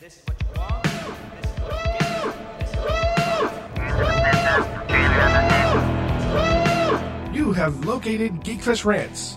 You have located Geekfest Rants,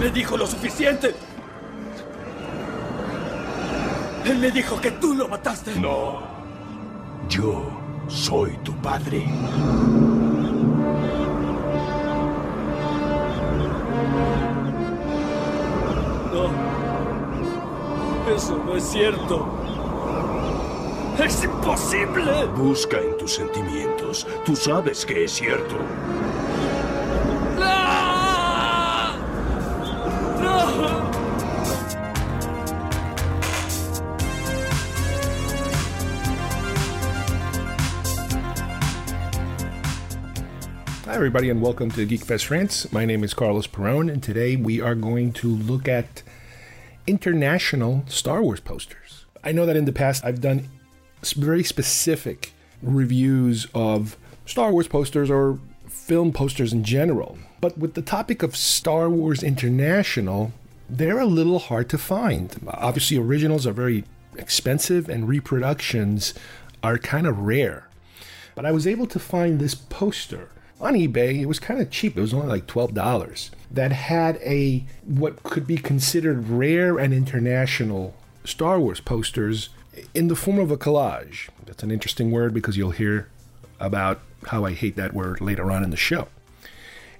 Me dijo lo suficiente. Él me dijo que tú lo mataste. No. Yo soy tu padre. No. Eso no es cierto. ¡Es imposible! Busca en tus sentimientos. Tú sabes que es cierto. Hi, everybody, and welcome to Geekfest Rants. My name is Carlos Perone, and today we are going to look at international Star Wars posters. I know that in the past I've done very specific reviews of Star Wars posters or film posters in general, but with the topic of Star Wars International, they're a little hard to find. Obviously, originals are very expensive, and reproductions are kind of rare but I was able to find this poster on eBay. It was kind of cheap. It was only like twelve dollars. That had a what could be considered rare and international Star Wars posters in the form of a collage. That's an interesting word because you'll hear about how I hate that word later on in the show.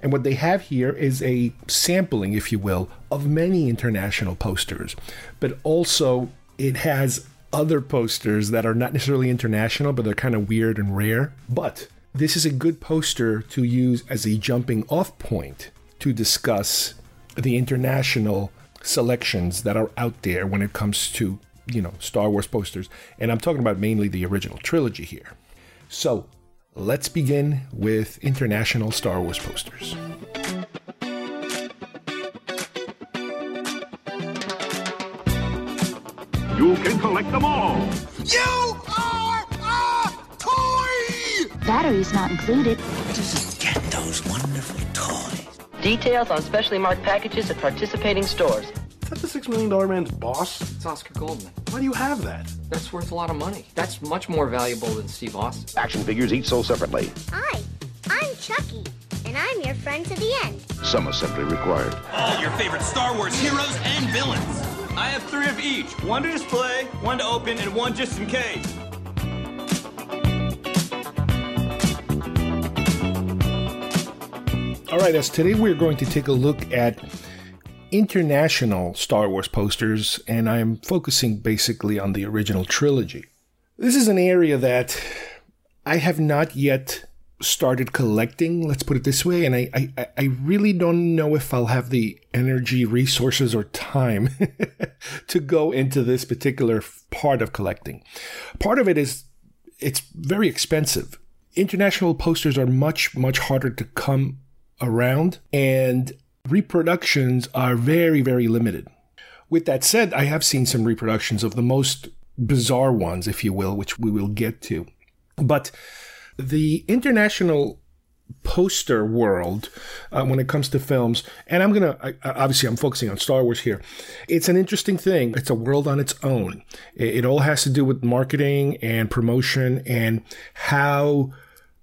And what they have here is a sampling, if you will, of many international posters, but also it has other posters that are not necessarily international, but they're kind of weird and rare. But this is a good poster to use as a jumping off point to discuss the international selections that are out there when it comes to, you know, Star Wars posters. And I'm talking about mainly the original trilogy here. So let's begin with international Star Wars posters. You can collect them all. You are a toy. Batteries not included. Just get those wonderful toys. Details on specially marked packages at participating stores. Is that the Six Million Dollar Man's boss? It's Oscar Goldman. Why do you have that? That's worth a lot of money. That's much more valuable than Steve Austin. Action figures each sold separately. Hi, I'm Chucky, and I'm your friend to the end. Some assembly required. all your favorite Star Wars heroes and villains. I have three of each one to display, one to open, and one just in case. All right, as today we're going to take a look at international Star Wars posters, and I'm focusing basically on the original trilogy. This is an area that I have not yet started collecting, let's put it this way, and I, I, I really don't know if I'll have the energy, resources, or time to go into this particular part of collecting. Part of it is it's very expensive. International posters are much, much harder to come around, and reproductions are very, very limited. With that said, I have seen some reproductions of the most bizarre ones, if you will, which we will get to. But the international poster world uh, when it comes to films and i'm gonna I, obviously i'm focusing on star wars here it's an interesting thing it's a world on its own it, it all has to do with marketing and promotion and how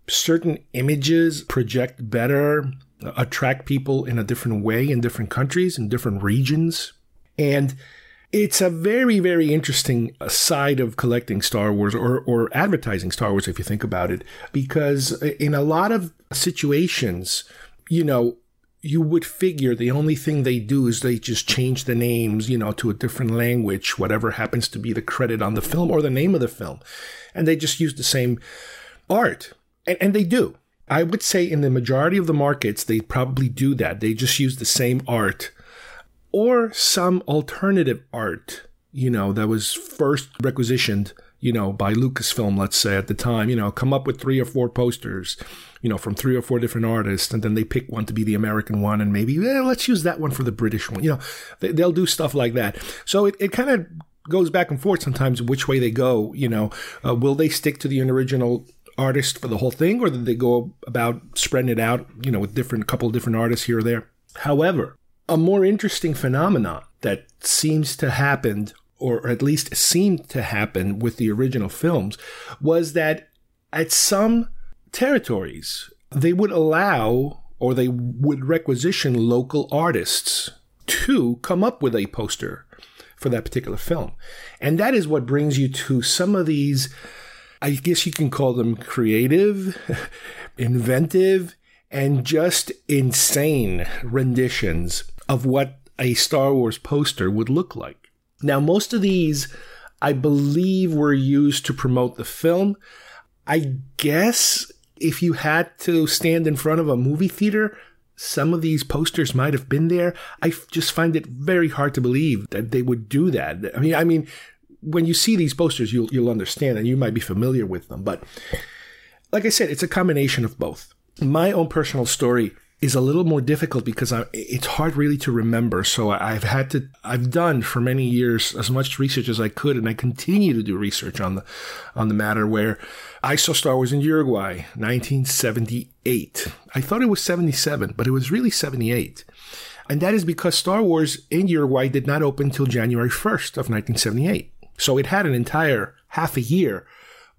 certain images project better attract people in a different way in different countries in different regions and it's a very, very interesting side of collecting Star Wars or, or advertising Star Wars, if you think about it, because in a lot of situations, you know, you would figure the only thing they do is they just change the names, you know, to a different language, whatever happens to be the credit on the film or the name of the film. And they just use the same art. And, and they do. I would say in the majority of the markets, they probably do that. They just use the same art or some alternative art, you know, that was first requisitioned, you know, by Lucasfilm, let's say at the time, you know, come up with three or four posters, you know, from three or four different artists, and then they pick one to be the American one, and maybe eh, let's use that one for the British one. You know, they, they'll do stuff like that. So it, it kind of goes back and forth sometimes which way they go. You know, uh, will they stick to the original artist for the whole thing, or did they go about spreading it out, you know, with different couple of different artists here or there? However, a more interesting phenomenon that seems to happen, or at least seemed to happen with the original films, was that at some territories they would allow or they would requisition local artists to come up with a poster for that particular film. And that is what brings you to some of these, I guess you can call them creative, inventive, and just insane renditions of what a Star Wars poster would look like. Now, most of these, I believe, were used to promote the film. I guess if you had to stand in front of a movie theater, some of these posters might have been there. I just find it very hard to believe that they would do that. I mean, I mean, when you see these posters, you'll you'll understand, and you might be familiar with them. But like I said, it's a combination of both. My own personal story is a little more difficult because I, it's hard really to remember. So I've had to, I've done for many years as much research as I could, and I continue to do research on the, on the matter. Where I saw Star Wars in Uruguay, 1978. I thought it was 77, but it was really 78. And that is because Star Wars in Uruguay did not open until January 1st of 1978. So it had an entire half a year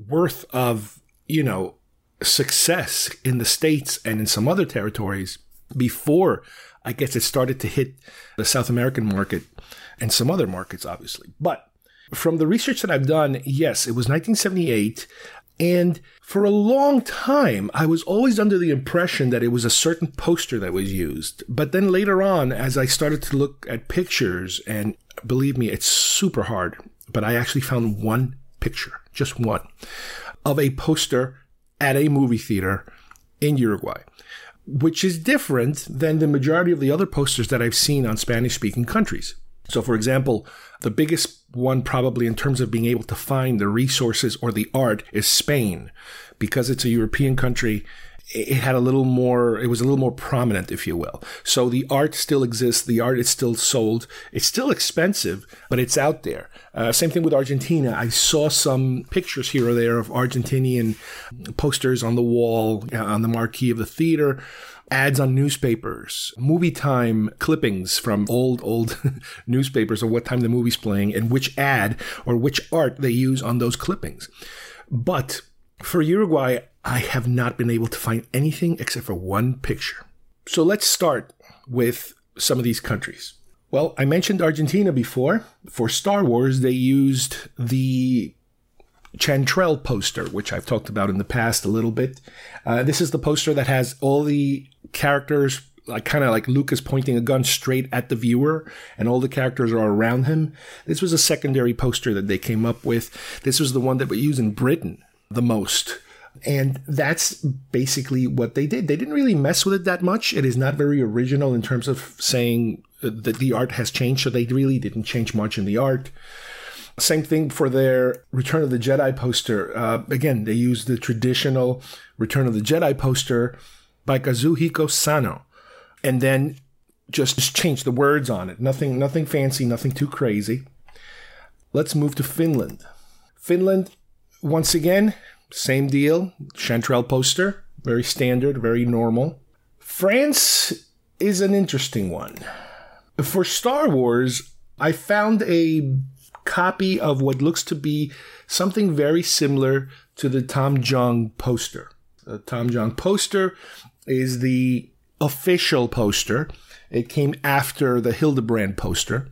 worth of, you know, success in the States and in some other territories before I guess it started to hit the South American market and some other markets, obviously. But from the research that I've done, yes, it was 1978. And for a long time, I was always under the impression that it was a certain poster that was used. But then later on, as I started to look at pictures, and believe me, it's super hard, but I actually found one picture, just one, of a poster at a movie theater in Uruguay, which is different than the majority of the other posters that I've seen on Spanish speaking countries. So, for example, the biggest one, probably in terms of being able to find the resources or the art, is Spain. Because it's a European country, it had a little more, it was a little more prominent, if you will. So the art still exists. The art is still sold. It's still expensive, but it's out there. Uh, same thing with Argentina. I saw some pictures here or there of Argentinian posters on the wall, uh, on the marquee of the theater ads on newspapers, movie time clippings from old, old newspapers of what time the movie's playing and which ad or which art they use on those clippings. But for Uruguay, I have not been able to find anything except for one picture. So let's start with some of these countries. Well, I mentioned Argentina before. For Star Wars, they used the Chantrell poster, which I've talked about in the past a little bit. Uh, this is the poster that has all the characters, like kind of like Lucas pointing a gun straight at the viewer, and all the characters are around him. This was a secondary poster that they came up with. This was the one that we use in Britain the most. And that's basically what they did. They didn't really mess with it that much. It is not very original in terms of saying that the art has changed, so they really didn't change much in the art. Same thing for their Return of the Jedi poster. Uh, again, they used the traditional Return of the Jedi poster by Kazuhiko Sano, and then just, just change the words on it. Nothing, nothing fancy, nothing too crazy. Let's move to Finland. Finland, once again, same deal. Chantrell poster, very standard, very normal. France is an interesting one. For Star Wars, I found a copy of what looks to be something very similar to the Tom Jung poster. The Tom Jung poster is the official poster. It came after the Hildebrandt poster.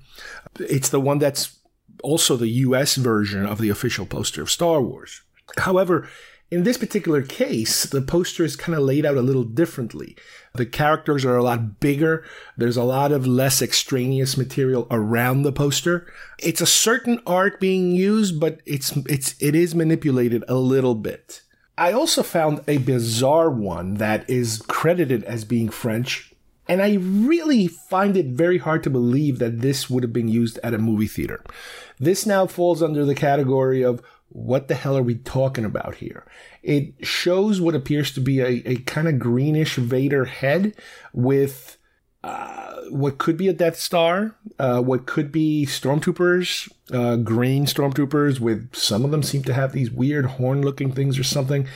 It's the one that's also the US version of the official poster of Star Wars. However, in this particular case, the poster is kind of laid out a little differently. The characters are a lot bigger. There's a lot of less extraneous material around the poster. It's a certain art being used, but it's it's it is manipulated a little bit. I also found a bizarre one that is credited as being French, and I really find it very hard to believe that this would have been used at a movie theater. This now falls under the category of what the hell are we talking about here? It shows what appears to be a, a kind of greenish Vader head with uh, what could be a Death Star, uh, what could be stormtroopers, uh, green stormtroopers, with some of them seem to have these weird horn looking things or something.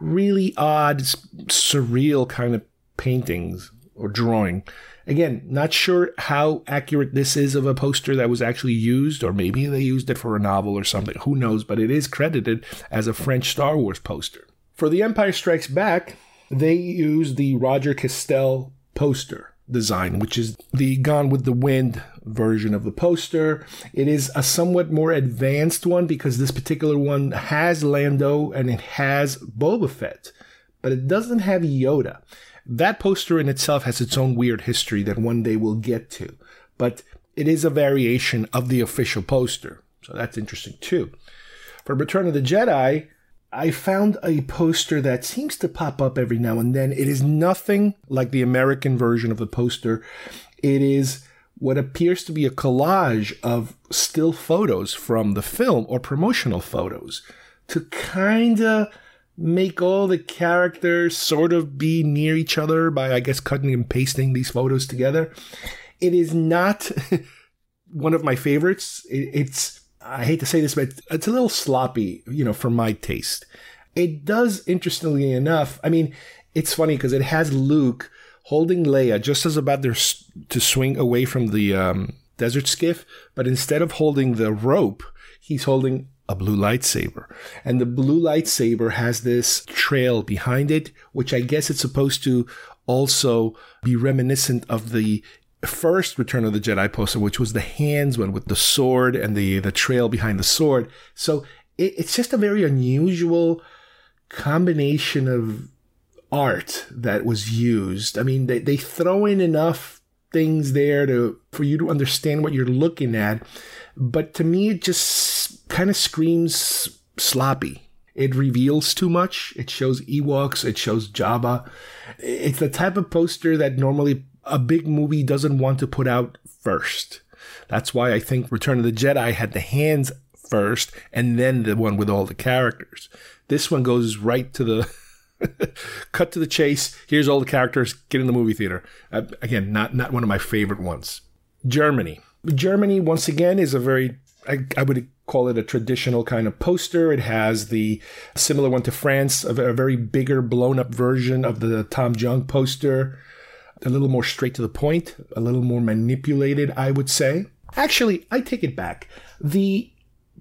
Really odd, surreal kind of paintings or drawing. Again, not sure how accurate this is of a poster that was actually used, or maybe they used it for a novel or something. Who knows? But it is credited as a French Star Wars poster. For The Empire Strikes Back, they used the Roger Kastel poster design, which is the Gone with the Wind version of the poster. It is a somewhat more advanced one because this particular one has Lando and it has Boba Fett, but it doesn't have Yoda. That poster in itself has its own weird history that one day we'll get to, but it is a variation of the official poster. So that's interesting too. For Return of the Jedi, I found a poster that seems to pop up every now and then. It is nothing like the American version of the poster. It is what appears to be a collage of still photos from the film or promotional photos to kind of make all the characters sort of be near each other by, I guess, cutting and pasting these photos together. It is not one of my favorites. It's, I hate to say this, but it's a little sloppy, you know, for my taste. It does, interestingly enough, I mean, it's funny because it has Luke holding Leia just as about to swing away from the um, desert skiff, but instead of holding the rope, he's holding a blue lightsaber. And the blue lightsaber has this trail behind it, which I guess it's supposed to also be reminiscent of the first Return of the Jedi poster, which was the hands one with the sword and the, the trail behind the sword. So it, it's just a very unusual combination of art that was used. I mean, they, they throw in enough things there to for you to understand what you're looking at, but to me it just kind of screams sloppy. It reveals too much. It shows Ewoks. It shows Jabba. It's the type of poster that normally a big movie doesn't want to put out first. That's why I think Return of the Jedi had the hands first and then the one with all the characters. This one goes right to the cut to the chase. Here's all the characters. Get in the movie theater. Uh, again, not not one of my favorite ones. Germany. Germany once again is a very I, I, would call it a traditional kind of poster. It has the similar one to France, a, a very bigger, blown up version of the Tom Jung poster. A little more straight to the point, a little more manipulated, I would say. Actually, I take it back. The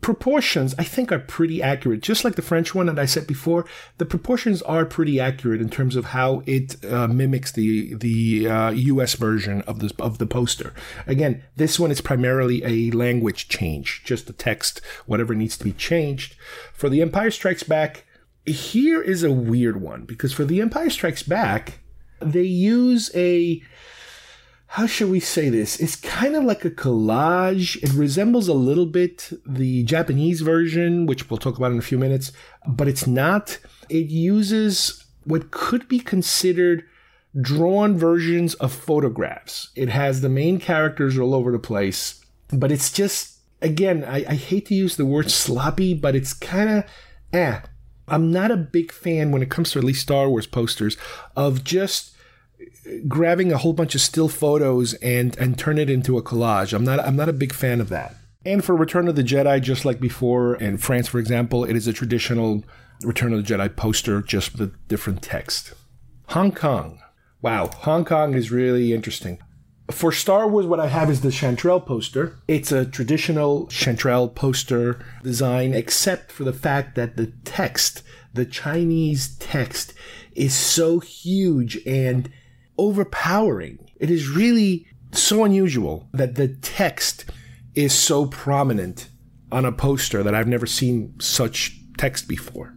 proportions I think are pretty accurate. Just like the French one that I said before, the proportions are pretty accurate in terms of how it uh, mimics the the uh, U.S. version of the of the poster. Again, this one is primarily a language change, just the text, whatever needs to be changed. For The Empire Strikes Back, here is a weird one because for The Empire Strikes Back, they use a how should we say this? It's kind of like a collage. It resembles a little bit the Japanese version, which we'll talk about in a few minutes, but it's not. It uses what could be considered drawn versions of photographs. It has the main characters all over the place, but it's just, again, I, I hate to use the word sloppy, but it's kind of, eh. I'm not a big fan when it comes to at least Star Wars posters of just grabbing a whole bunch of still photos and and turn it into a collage. I'm not I'm not a big fan of that. And for Return of the Jedi, just like before in France, for example, it is a traditional Return of the Jedi poster, just with a different text. Hong Kong. Wow, Hong Kong is really interesting. For Star Wars, what I have is the Chantrell poster. It's a traditional Chantrell poster design, except for the fact that the text, the Chinese text, is so huge and overpowering. It is really so unusual that the text is so prominent on a poster that I've never seen such text before.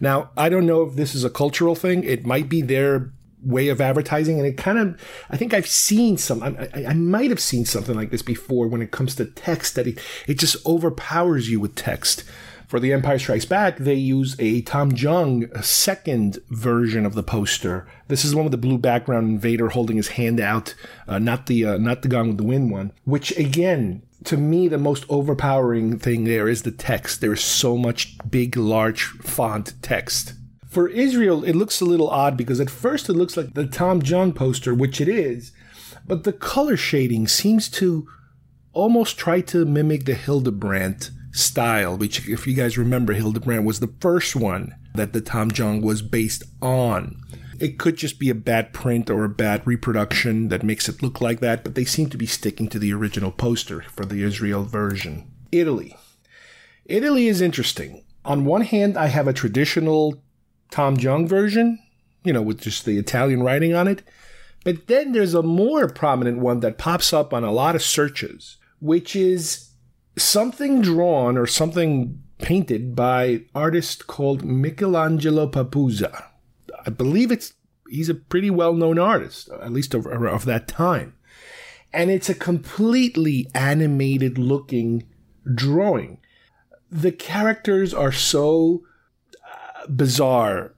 Now, I don't know if this is a cultural thing. It might be their way of advertising. And it kind of, I think I've seen some, I, I, might have seen something like this before when it comes to text that it, it just overpowers you with text. For The Empire Strikes Back, they use a Tom Jung second version of the poster. This is the one with the blue background and Vader holding his hand out, uh, not the uh, not the Gone with the Wind one. Which again, to me, the most overpowering thing there is the text. There is so much big, large font text. For Israel, it looks a little odd because at first it looks like the Tom Jung poster, which it is, but the color shading seems to almost try to mimic the Hildebrandt style, which, if you guys remember, Hildebrandt was the first one that the Tom Jung was based on. It could just be a bad print or a bad reproduction that makes it look like that, but they seem to be sticking to the original poster for the Israel version. Italy. Italy is interesting. On one hand, I have a traditional Tom Jung version, you know, with just the Italian writing on it. But then there's a more prominent one that pops up on a lot of searches, which is something drawn or something painted by artist called Michelangelo Papuzza. I believe it's he's a pretty well-known artist, at least of, of that time. And it's a completely animated looking drawing. The characters are so uh, bizarre,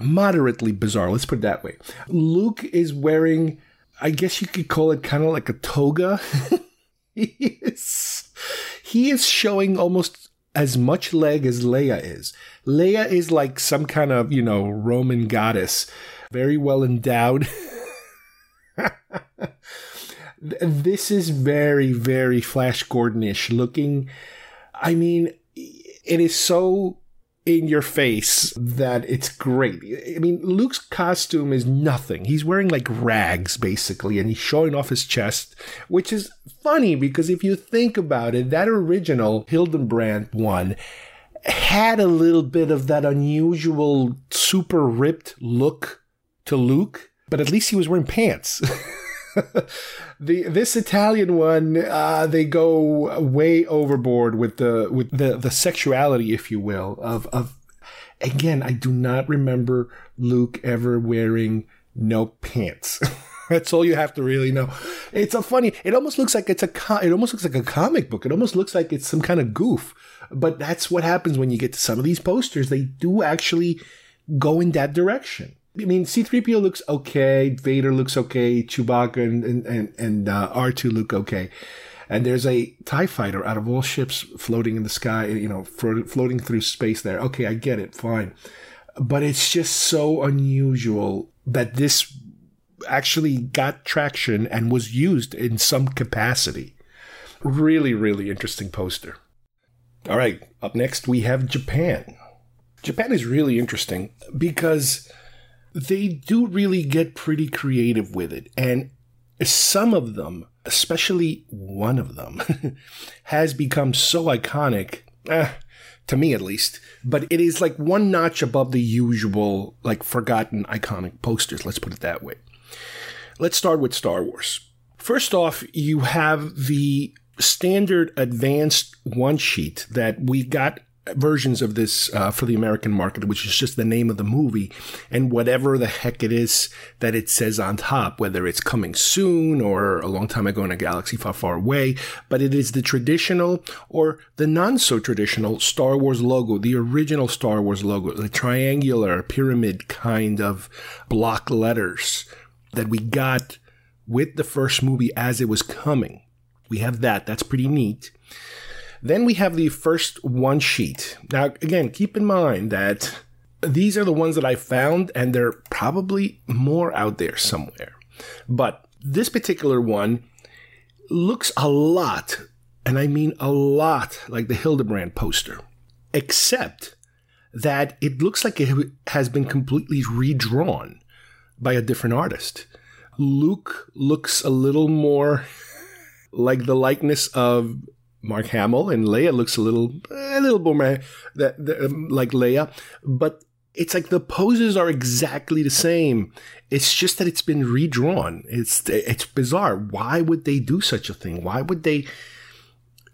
moderately bizarre. Let's put it that way. Luke is wearing, I guess you could call it kind of like a toga. he is, he is showing almost as much leg as Leia is. Leia is like some kind of, you know, Roman goddess, very well endowed. this is very, very Flash Gordonish looking. I mean, it is so in your face that it's great. I mean, Luke's costume is nothing. He's wearing like rags basically, and he's showing off his chest, which is funny because if you think about it, that original Hildebrandt one had a little bit of that unusual super ripped look to Luke, but at least he was wearing pants. the this Italian one, uh, they go way overboard with the with the the sexuality, if you will, of of. Again, I do not remember Luke ever wearing no pants. That's all you have to really know. It's a funny. It almost looks like it's a. It almost looks like a comic book. It almost looks like it's some kind of goof. But that's what happens when you get to some of these posters. They do actually go in that direction. I mean, C3PO looks okay, Vader looks okay, Chewbacca and, and, and, uh, R2 look okay. And there's a TIE fighter out of all ships floating in the sky, you know, floating through space there. Okay, I get it, fine. But it's just so unusual that this actually got traction and was used in some capacity. Really, really interesting poster. All right, up next we have Japan. Japan is really interesting because they do really get pretty creative with it. And some of them, especially one of them, has become so iconic, eh, to me at least, but it is like one notch above the usual, like forgotten iconic posters, let's put it that way. Let's start with Star Wars. First off, you have the standard advanced one sheet that we got versions of this uh, for the American market, which is just the name of the movie and whatever the heck it is that it says on top, whether it's coming soon or a long time ago in a galaxy far, far away. But it is the traditional or the non so traditional Star Wars logo, the original Star Wars logo, the triangular pyramid kind of block letters that we got with the first movie as it was coming. We have that. That's pretty neat. Then we have the first one sheet. Now, again, keep in mind that these are the ones that I found, and they're probably more out there somewhere. But this particular one looks a lot, and I mean a lot, like the Hildebrandt poster, except that it looks like it has been completely redrawn by a different artist. Luke looks a little more like the likeness of Mark Hamill, and Leia looks a little a little more that, um, like Leia, but it's like the poses are exactly the same. It's just that it's been redrawn. It's it's bizarre. Why would they do such a thing? Why would they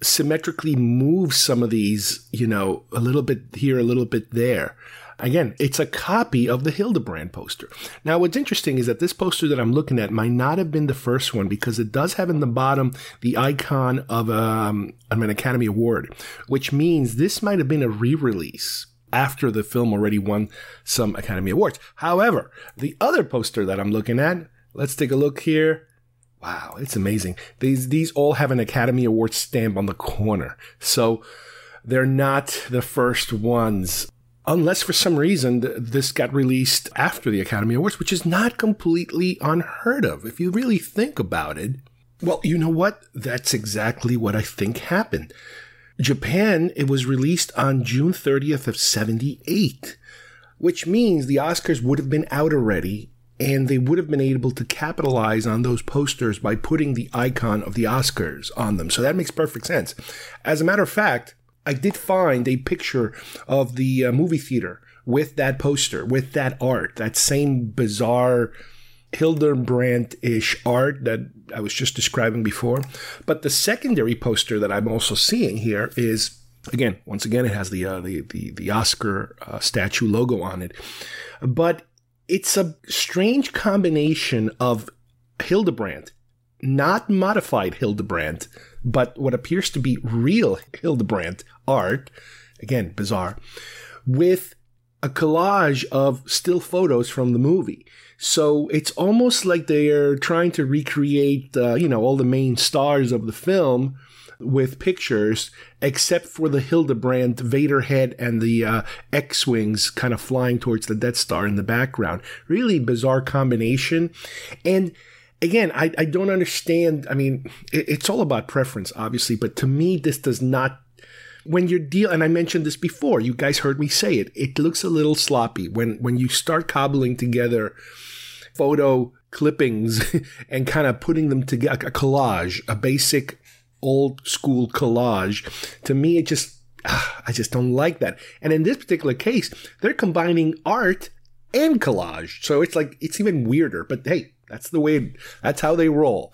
symmetrically move some of these, you know, a little bit here, a little bit there? Again, it's a copy of the Hildebrandt poster. Now, what's interesting is that this poster that I'm looking at might not have been the first one because it does have in the bottom the icon of um, an Academy Award, which means this might have been a re-release after the film already won some Academy Awards. However, the other poster that I'm looking at, let's take a look here. Wow, it's amazing. These these all have an Academy Award stamp on the corner. So they're not the first ones. Unless for some reason th- this got released after the Academy Awards, which is not completely unheard of if you really think about it. Well, you know what? That's exactly what I think happened. Japan, it was released on June 30th of 78, which means the Oscars would have been out already and they would have been able to capitalize on those posters by putting the icon of the Oscars on them. So that makes perfect sense. As a matter of fact, I did find a picture of the uh, movie theater with that poster, with that art, that same bizarre Hildebrandt ish art that I was just describing before. But the secondary poster that I'm also seeing here is. Again, once again, it has the uh, the, the the Oscar uh, statue logo on it, but it's a strange combination of Hildebrandt, not modified Hildebrandt, but what appears to be real Hildebrandt art, again, bizarre, with a collage of still photos from the movie. So it's almost like they're trying to recreate, uh, you know, all the main stars of the film with pictures, except for the Hildebrandt Vader head and the uh, X Wings kind of flying towards the Death Star in the background. Really bizarre combination. And again, I, I don't understand. I mean, it, it's all about preference, obviously, but to me, this does not. When you're deal, and I mentioned this before, you guys heard me say it. It looks a little sloppy when when you start cobbling together photo clippings and kind of putting them together, a collage, a basic old school collage. To me, it just, ah, I just don't like that. And in this particular case, they're combining art and collage. So it's like, it's even weirder, but hey, that's the way, that's how they roll.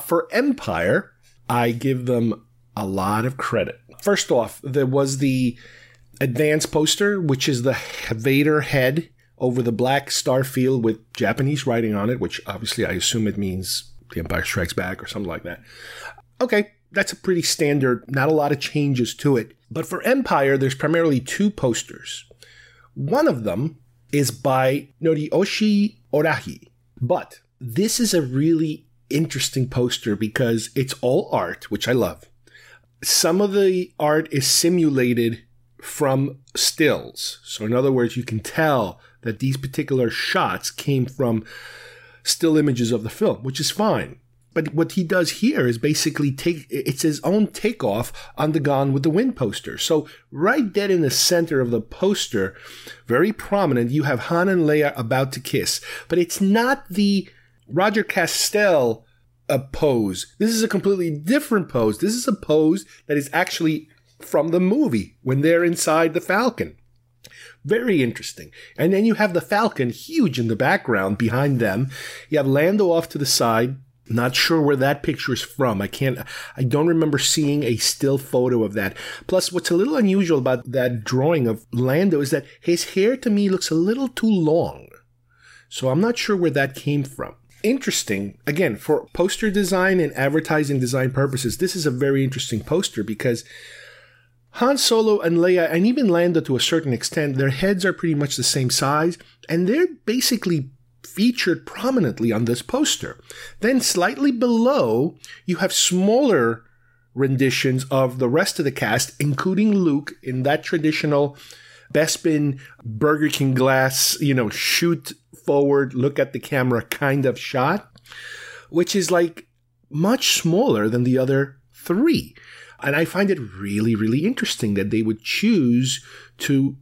For Empire, I give them a lot of credit. First off, there was the advance poster, which is the Vader head over the black star field with Japanese writing on it, which obviously I assume it means The Empire Strikes Back or something like that. Okay, that's a pretty standard, not a lot of changes to it. But for Empire, there's primarily two posters. One of them is by Noriyoshi Ohrai. But this is a really interesting poster because it's all art, which I love. Some of the art is simulated from stills. So, in other words, you can tell that these particular shots came from still images of the film, which is fine. But what he does here is basically take it's his own takeoff on the Gone with the Wind poster. So right dead in the center of the poster, very prominent, you have Han and Leia about to kiss. But it's not the Roger Kastel uh, pose. This is a completely different pose. This is a pose that is actually from the movie when they're inside the Falcon. Very interesting. And then you have the Falcon huge in the background behind them. You have Lando off to the side. Not sure where that picture is from. I can't, I don't remember seeing a still photo of that. Plus, what's a little unusual about that drawing of Lando is that his hair to me looks a little too long. So I'm not sure where that came from. Interesting. Again, for poster design and advertising design purposes, this is a very interesting poster because Han Solo and Leia, and even Lando to a certain extent, their heads are pretty much the same size, and they're basically featured prominently on this poster. Then, slightly below, you have smaller renditions of the rest of the cast, including Luke in that traditional Bespin Burger King glass, you know, shoot forward, look at the camera kind of shot, which is like much smaller than the other three. And I find it really, really interesting that they would choose to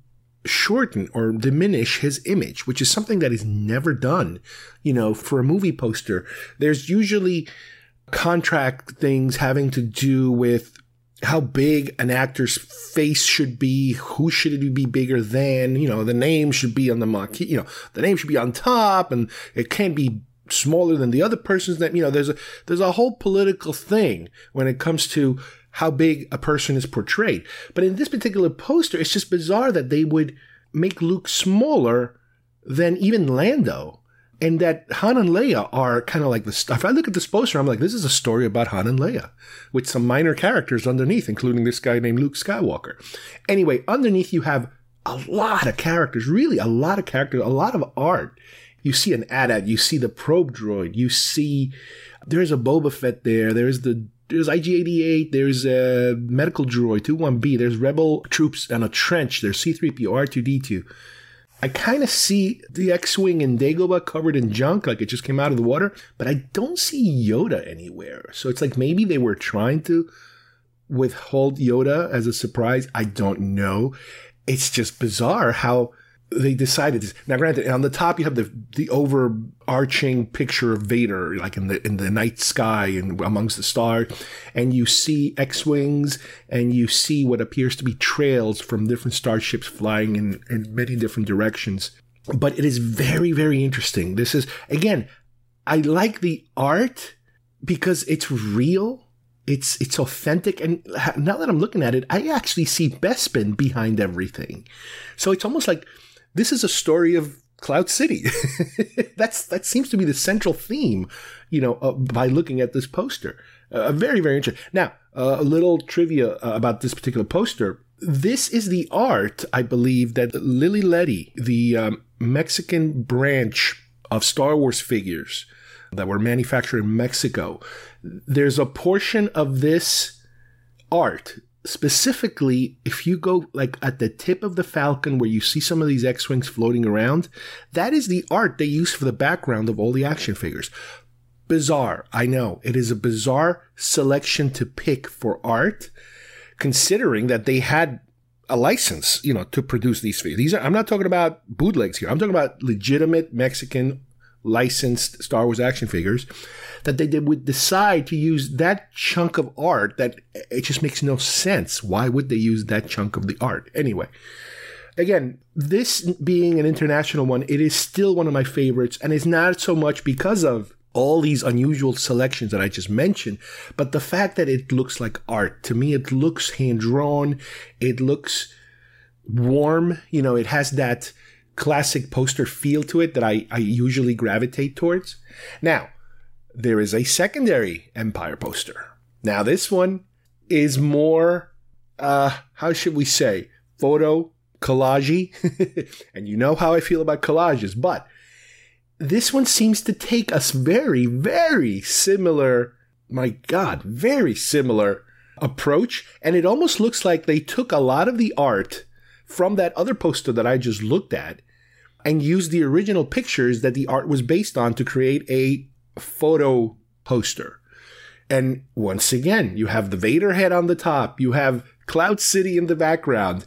shorten or diminish his image, which is something that is never done, you know, for a movie poster. There's usually contract things having to do with how big an actor's face should be, who should it be bigger than, you know, the name should be on the marquee, you know, the name should be on top and it can't be smaller than the other person's name. You know, there's a, there's a whole political thing when it comes to how big a person is portrayed. But in this particular poster, it's just bizarre that they would make Luke smaller than even Lando. And that Han and Leia are kind of like the stuff. If I look at this poster, I'm like, this is a story about Han and Leia with some minor characters underneath, including this guy named Luke Skywalker. Anyway, underneath you have a lot of characters, really a lot of characters, a lot of art. You see an AT-AT, you see the probe droid, you see There's a Boba Fett there. There's the there's IG-88. There's a medical droid 2-1B, There's rebel troops on a trench. There's C-3PO, R2D2. I kind of see the X-wing and Dagobah covered in junk, like it just came out of the water, but I don't see Yoda anywhere. So it's like maybe they were trying to withhold Yoda as a surprise. I don't know. It's just bizarre how they decided this. Now, granted, on the top you have the the overarching picture of Vader, like in the in the night sky and amongst the stars, and you see X wings, and you see what appears to be trails from different starships flying in in many different directions. But it is very very interesting. This is again, I like the art because it's real. It's it's authentic, and now that I'm looking at it, I actually see Bespin behind everything. So it's almost like this is a story of Cloud City. That's that seems to be the central theme, you know, uh, by looking at this poster. Uh, very very interesting. Now, uh, a little trivia uh, about this particular poster. This is the art, I believe, that Lili Ledy, the um, Mexican branch of Star Wars figures that were manufactured in Mexico. There's a portion of this art specifically, if you go like at the tip of the Falcon where you see some of these X Wings floating around, that is the art they use for the background of all the action figures. Bizarre. I know. It is a bizarre selection to pick for art, considering that they had a license, you know, to produce these figures. These are, I'm not talking about bootlegs here. I'm talking about legitimate Mexican licensed Star Wars action figures that they, they would decide to use that chunk of art that it just makes no sense. Why would they use that chunk of the art? Anyway, again, this being an international one, it is still one of my favorites, and it's not so much because of all these unusual selections that I just mentioned, but the fact that it looks like art. To me, it looks hand drawn. It looks warm. You know, it has that classic poster feel to it that I, I usually gravitate towards. Now, there is a secondary Empire poster. Now, this one is more, uh, how should we say, photo collage and you know how I feel about collages, but this one seems to take us very, very similar, my God, very similar approach. And it almost looks like they took a lot of the art from that other poster that I just looked at and used the original pictures that the art was based on to create a photo poster. And once again, you have the Vader head on the top, you have Cloud City in the background.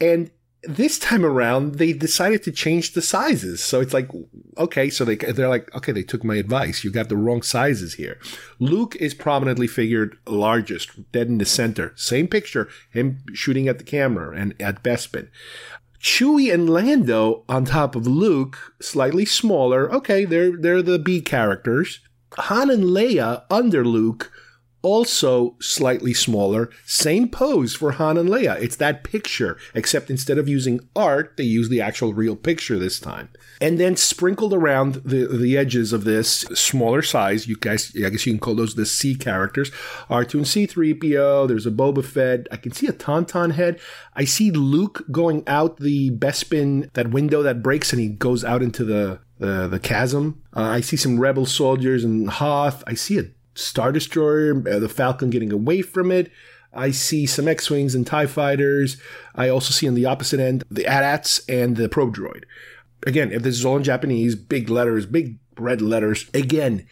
And this time around, they decided to change the sizes. So it's like, okay, so they, they're like, okay, they took my advice. You got the wrong sizes here. Luke is prominently figured largest, dead in the center. Same picture, him shooting at the camera and at Bespin. Chewie and Lando on top of Luke, slightly smaller. Okay, they're they're the B characters. Han and Leia under Luke, also slightly smaller. Same pose for Han and Leia. It's that picture, except instead of using art, they use the actual real picture this time. And then sprinkled around the, the edges of this smaller size, you guys, I guess you can call those the C characters, R2 and C3PO. There's a Boba Fett. I can see a Tauntaun head. I see Luke going out the Bespin, that window that breaks and he goes out into the, the, the chasm. Uh, I see some rebel soldiers and Hoth. I see a Star Destroyer, uh, the Falcon getting away from it. I see some X Wings and TIE fighters. I also see on the opposite end the AT-ATs and the probe droid. Again, if this is all in Japanese, big letters, big red letters. Again,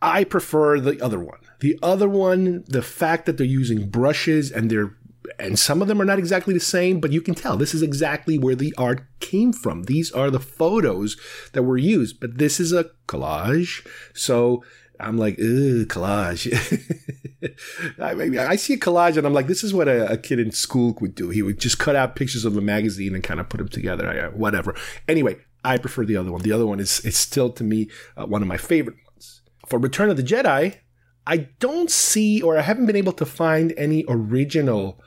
I prefer the other one. The other one, the fact that they're using brushes and they're and some of them are not exactly the same, but you can tell this is exactly where the art came from. These are the photos that were used, but this is a collage. So I'm like, ooh, collage. I, mean, I see a collage and I'm like, this is what a, a, kid in school would do. He would just cut out pictures of a magazine and kind of put them together, whatever. Anyway, I prefer the other one. The other one is, is still to me uh, one of my favorite ones. For Return of the Jedi, I don't see or I haven't been able to find any original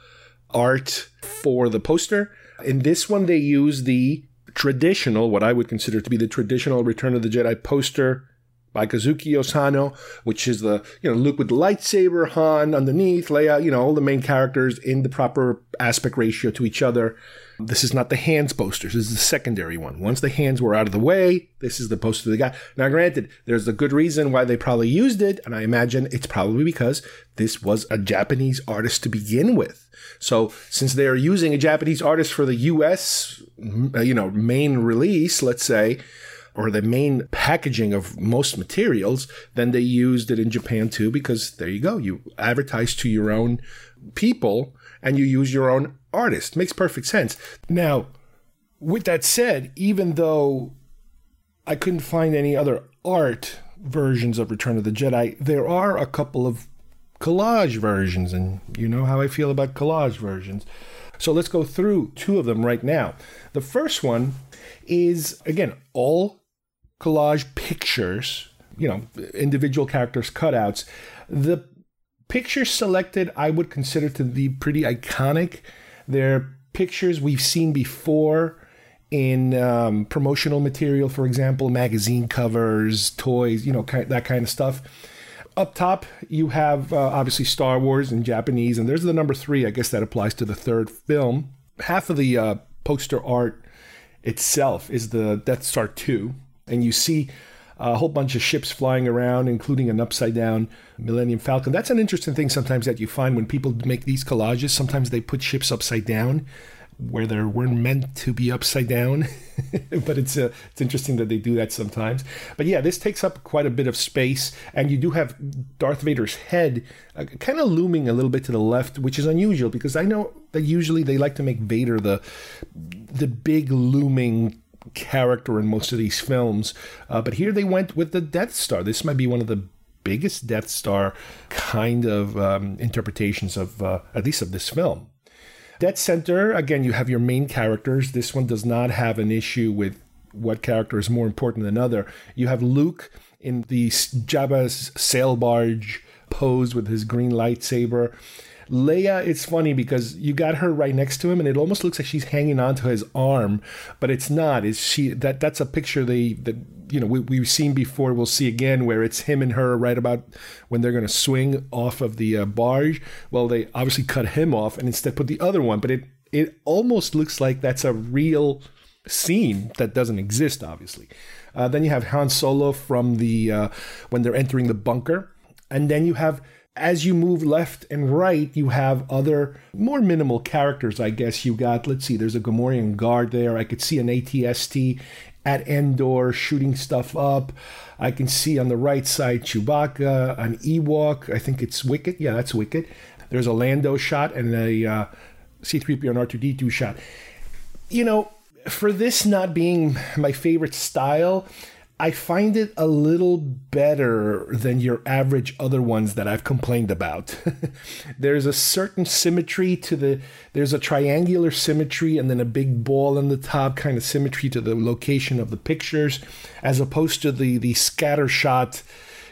art for the poster. In this one, they use the traditional, what I would consider to be the traditional Return of the Jedi poster by Kazuhiko Sano, which is the, you know, Luke with the lightsaber, Han underneath, Leia, you know, all the main characters in the proper aspect ratio to each other. This is not the hands posters. This is the secondary one. Once the hands were out of the way, this is the poster they got. Now, granted, there's a good reason why they probably used it, and I imagine it's probably because this was a Japanese artist to begin with. So, since they are using a Japanese artist for the U.S., uh, you know, main release, let's say, or the main packaging of most materials, then they used it in Japan too, because there you go. You advertise to your own people and you use your own artist. Makes perfect sense. Now, with that said, even though I couldn't find any other art versions of Return of the Jedi, there are a couple of collage versions, and you know how I feel about collage versions. So let's go through two of them right now. The first one is, again, all collage pictures, you know, individual characters cutouts. The pictures selected I would consider to be pretty iconic. They're pictures we've seen before in um, promotional material, for example, magazine covers, toys, you know, that kind of stuff. Up top, you have uh, obviously Star Wars in Japanese, and there's the number three. I guess that applies to the third film. Half of the uh, poster art itself is the Death Star 2, and you see a whole bunch of ships flying around, including an upside down Millennium Falcon. That's an interesting thing sometimes that you find when people make these collages. Sometimes they put ships upside down where they weren't meant to be upside down. but it's uh, it's interesting that they do that sometimes. But yeah, this takes up quite a bit of space, and you do have Darth Vader's head uh, kind of looming a little bit to the left, which is unusual because I know that usually they like to make Vader the the big looming character in most of these films. Uh, but here they went with the Death Star. This might be one of the biggest Death Star kind of um, interpretations of, uh, at least of this film. Death Center, again, you have your main characters. This one does not have an issue with what character is more important than another. You have Luke in the Jabba's sail barge pose with his green lightsaber. Leia, it's funny because you got her right next to him, and it almost looks like she's hanging onto his arm, but it's not. Is she that? That's a picture they that you know we, we've seen before. We'll see again where it's him and her right about when they're going to swing off of the uh, barge. Well, they obviously cut him off and instead put the other one, but it it almost looks like that's a real scene that doesn't exist, obviously. Uh, then you have Han Solo from the uh, when they're entering the bunker, and then you have as you move left and right, you have other more minimal characters, I guess. You got, let's see, there's a Gamorrean guard there. I could see an ATST at Endor shooting stuff up. I can see on the right side Chewbacca, an Ewok. I think it's Wicket. Yeah, that's Wicket. There's a Lando shot and a uh, C3PO and R2D2 shot. You know, for this not being my favorite style, I find it a little better than your average other ones that I've complained about. there's a certain symmetry to the there's a triangular symmetry and then a big ball on the top kind of symmetry to the location of the pictures as opposed to the the scatter shot,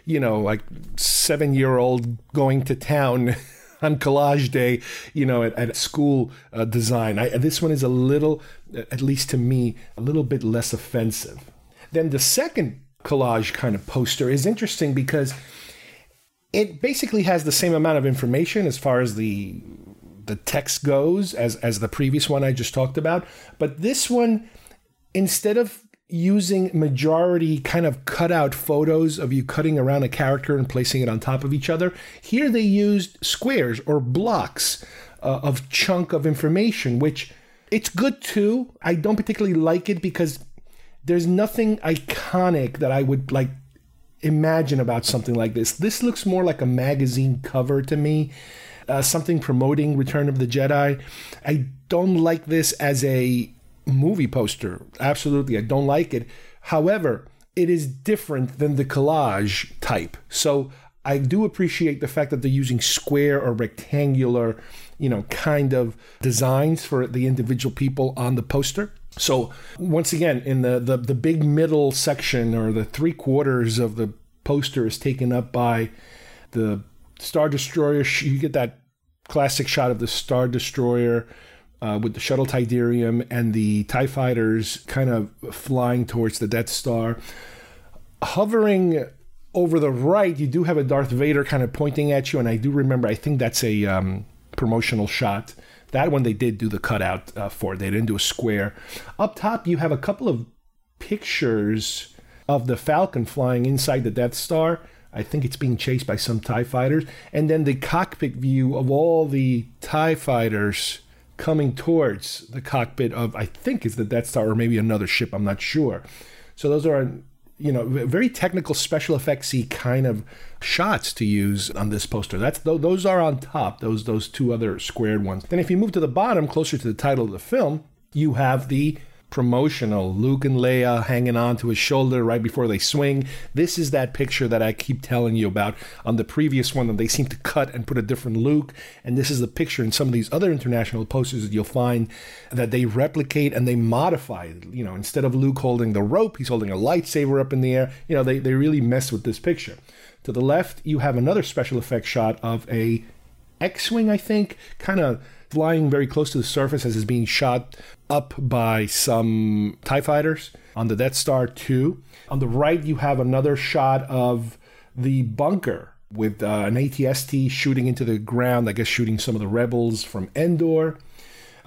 you know, like 7-year-old going to town on collage day, you know, at, at school uh, design. I, this one is a little, at least to me, a little bit less offensive. Then the second collage kind of poster is interesting because it basically has the same amount of information as far as the the text goes as as the previous one I just talked about, but this one instead of using majority kind of cutout photos of you cutting around a character and placing it on top of each other, here they used squares or blocks uh, of chunk of information, which it's good too. I don't particularly like it because there's nothing iconic that I would like imagine about something like this. This looks more like a magazine cover to me, uh, something promoting Return of the Jedi. I don't like this as a movie poster. Absolutely, I don't like it. However, it is different than the collage type. So I do appreciate the fact that they're using square or rectangular, you know, kind of designs for the individual people on the poster. So once again, in the, the, the big middle section or the three quarters of the poster is taken up by the Star Destroyer. You get that classic shot of the Star Destroyer uh, with the shuttle Tydirium and the TIE fighters kind of flying towards the Death Star. Hovering over the right, you do have a Darth Vader kind of pointing at you, and I do remember, I think that's a um, promotional shot That one they did do the cutout uh, for. They didn't do a square. Up top, you have a couple of pictures of the Falcon flying inside the Death Star. I think it's being chased by some TIE fighters. And then the cockpit view of all the TIE fighters coming towards the cockpit of, I think is the Death Star or maybe another ship, I'm not sure. So those are, you know, very technical special effectsy kind of shots to use on this poster. That's those are on top. Those those two other squared ones. Then if you move to the bottom, closer to the title of the film, you have the promotional Luke and Leia hanging on to his shoulder right before they swing. This is that picture that I keep telling you about on the previous one that they seem to cut and put a different Luke. And this is the picture in some of these other international posters that you'll find that they replicate and they modify. You know, instead of Luke holding the rope, he's holding a lightsaber up in the air. You know, they, they really mess with this picture. To the left, you have another special effect shot of a X-wing, I think, kind of flying very close to the surface as it's being shot up by some TIE fighters on the Death Star 2. On the right, you have another shot of the bunker with uh, an ATST shooting into the ground, I guess shooting some of the rebels from Endor.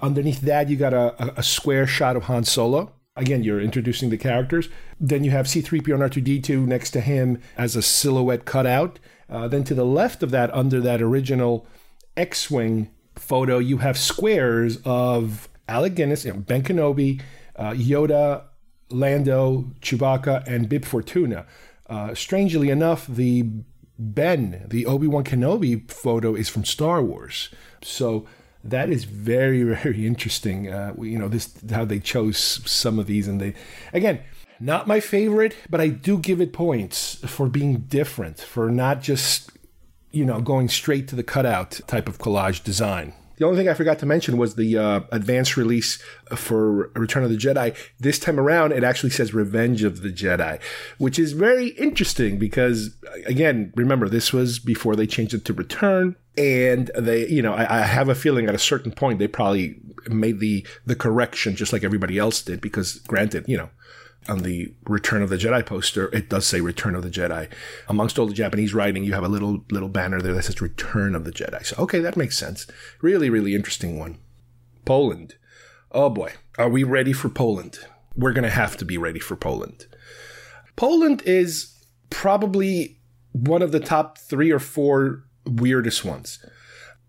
Underneath that, you got a, a square shot of Han Solo. Again, you're introducing the characters. Then you have C3PO and R2D2 next to him as a silhouette cutout. Uh, then to the left of that, under that original X Wing photo, you have squares of Alec Guinness, you know, Ben Kenobi, uh, Yoda, Lando, Chewbacca, and Bib Fortuna. Uh, strangely enough, the Ben, the Obi Wan Kenobi photo is from Star Wars. So that is very, very interesting. Uh, you know, this how they chose some of these, and they again. Not my favorite, but I do give it points for being different, for not just you know, going straight to the cutout type of collage design. The only thing I forgot to mention was the uh, advanced release for Return of the Jedi. This time around, it actually says Revenge of the Jedi, which is very interesting because, again, remember, this was before they changed it to Return. And they, you know, I, I have a feeling at a certain point they probably made the the correction just like everybody else did because, granted, you know, on the Return of the Jedi poster, it does say Return of the Jedi. Amongst all the Japanese writing, you have a little little banner there that says Return of the Jedi. So okay, that makes sense. Really, really interesting one. Poland. Oh boy, are we ready for Poland? We're gonna have to be ready for Poland. Poland is probably one of the top three or four weirdest ones.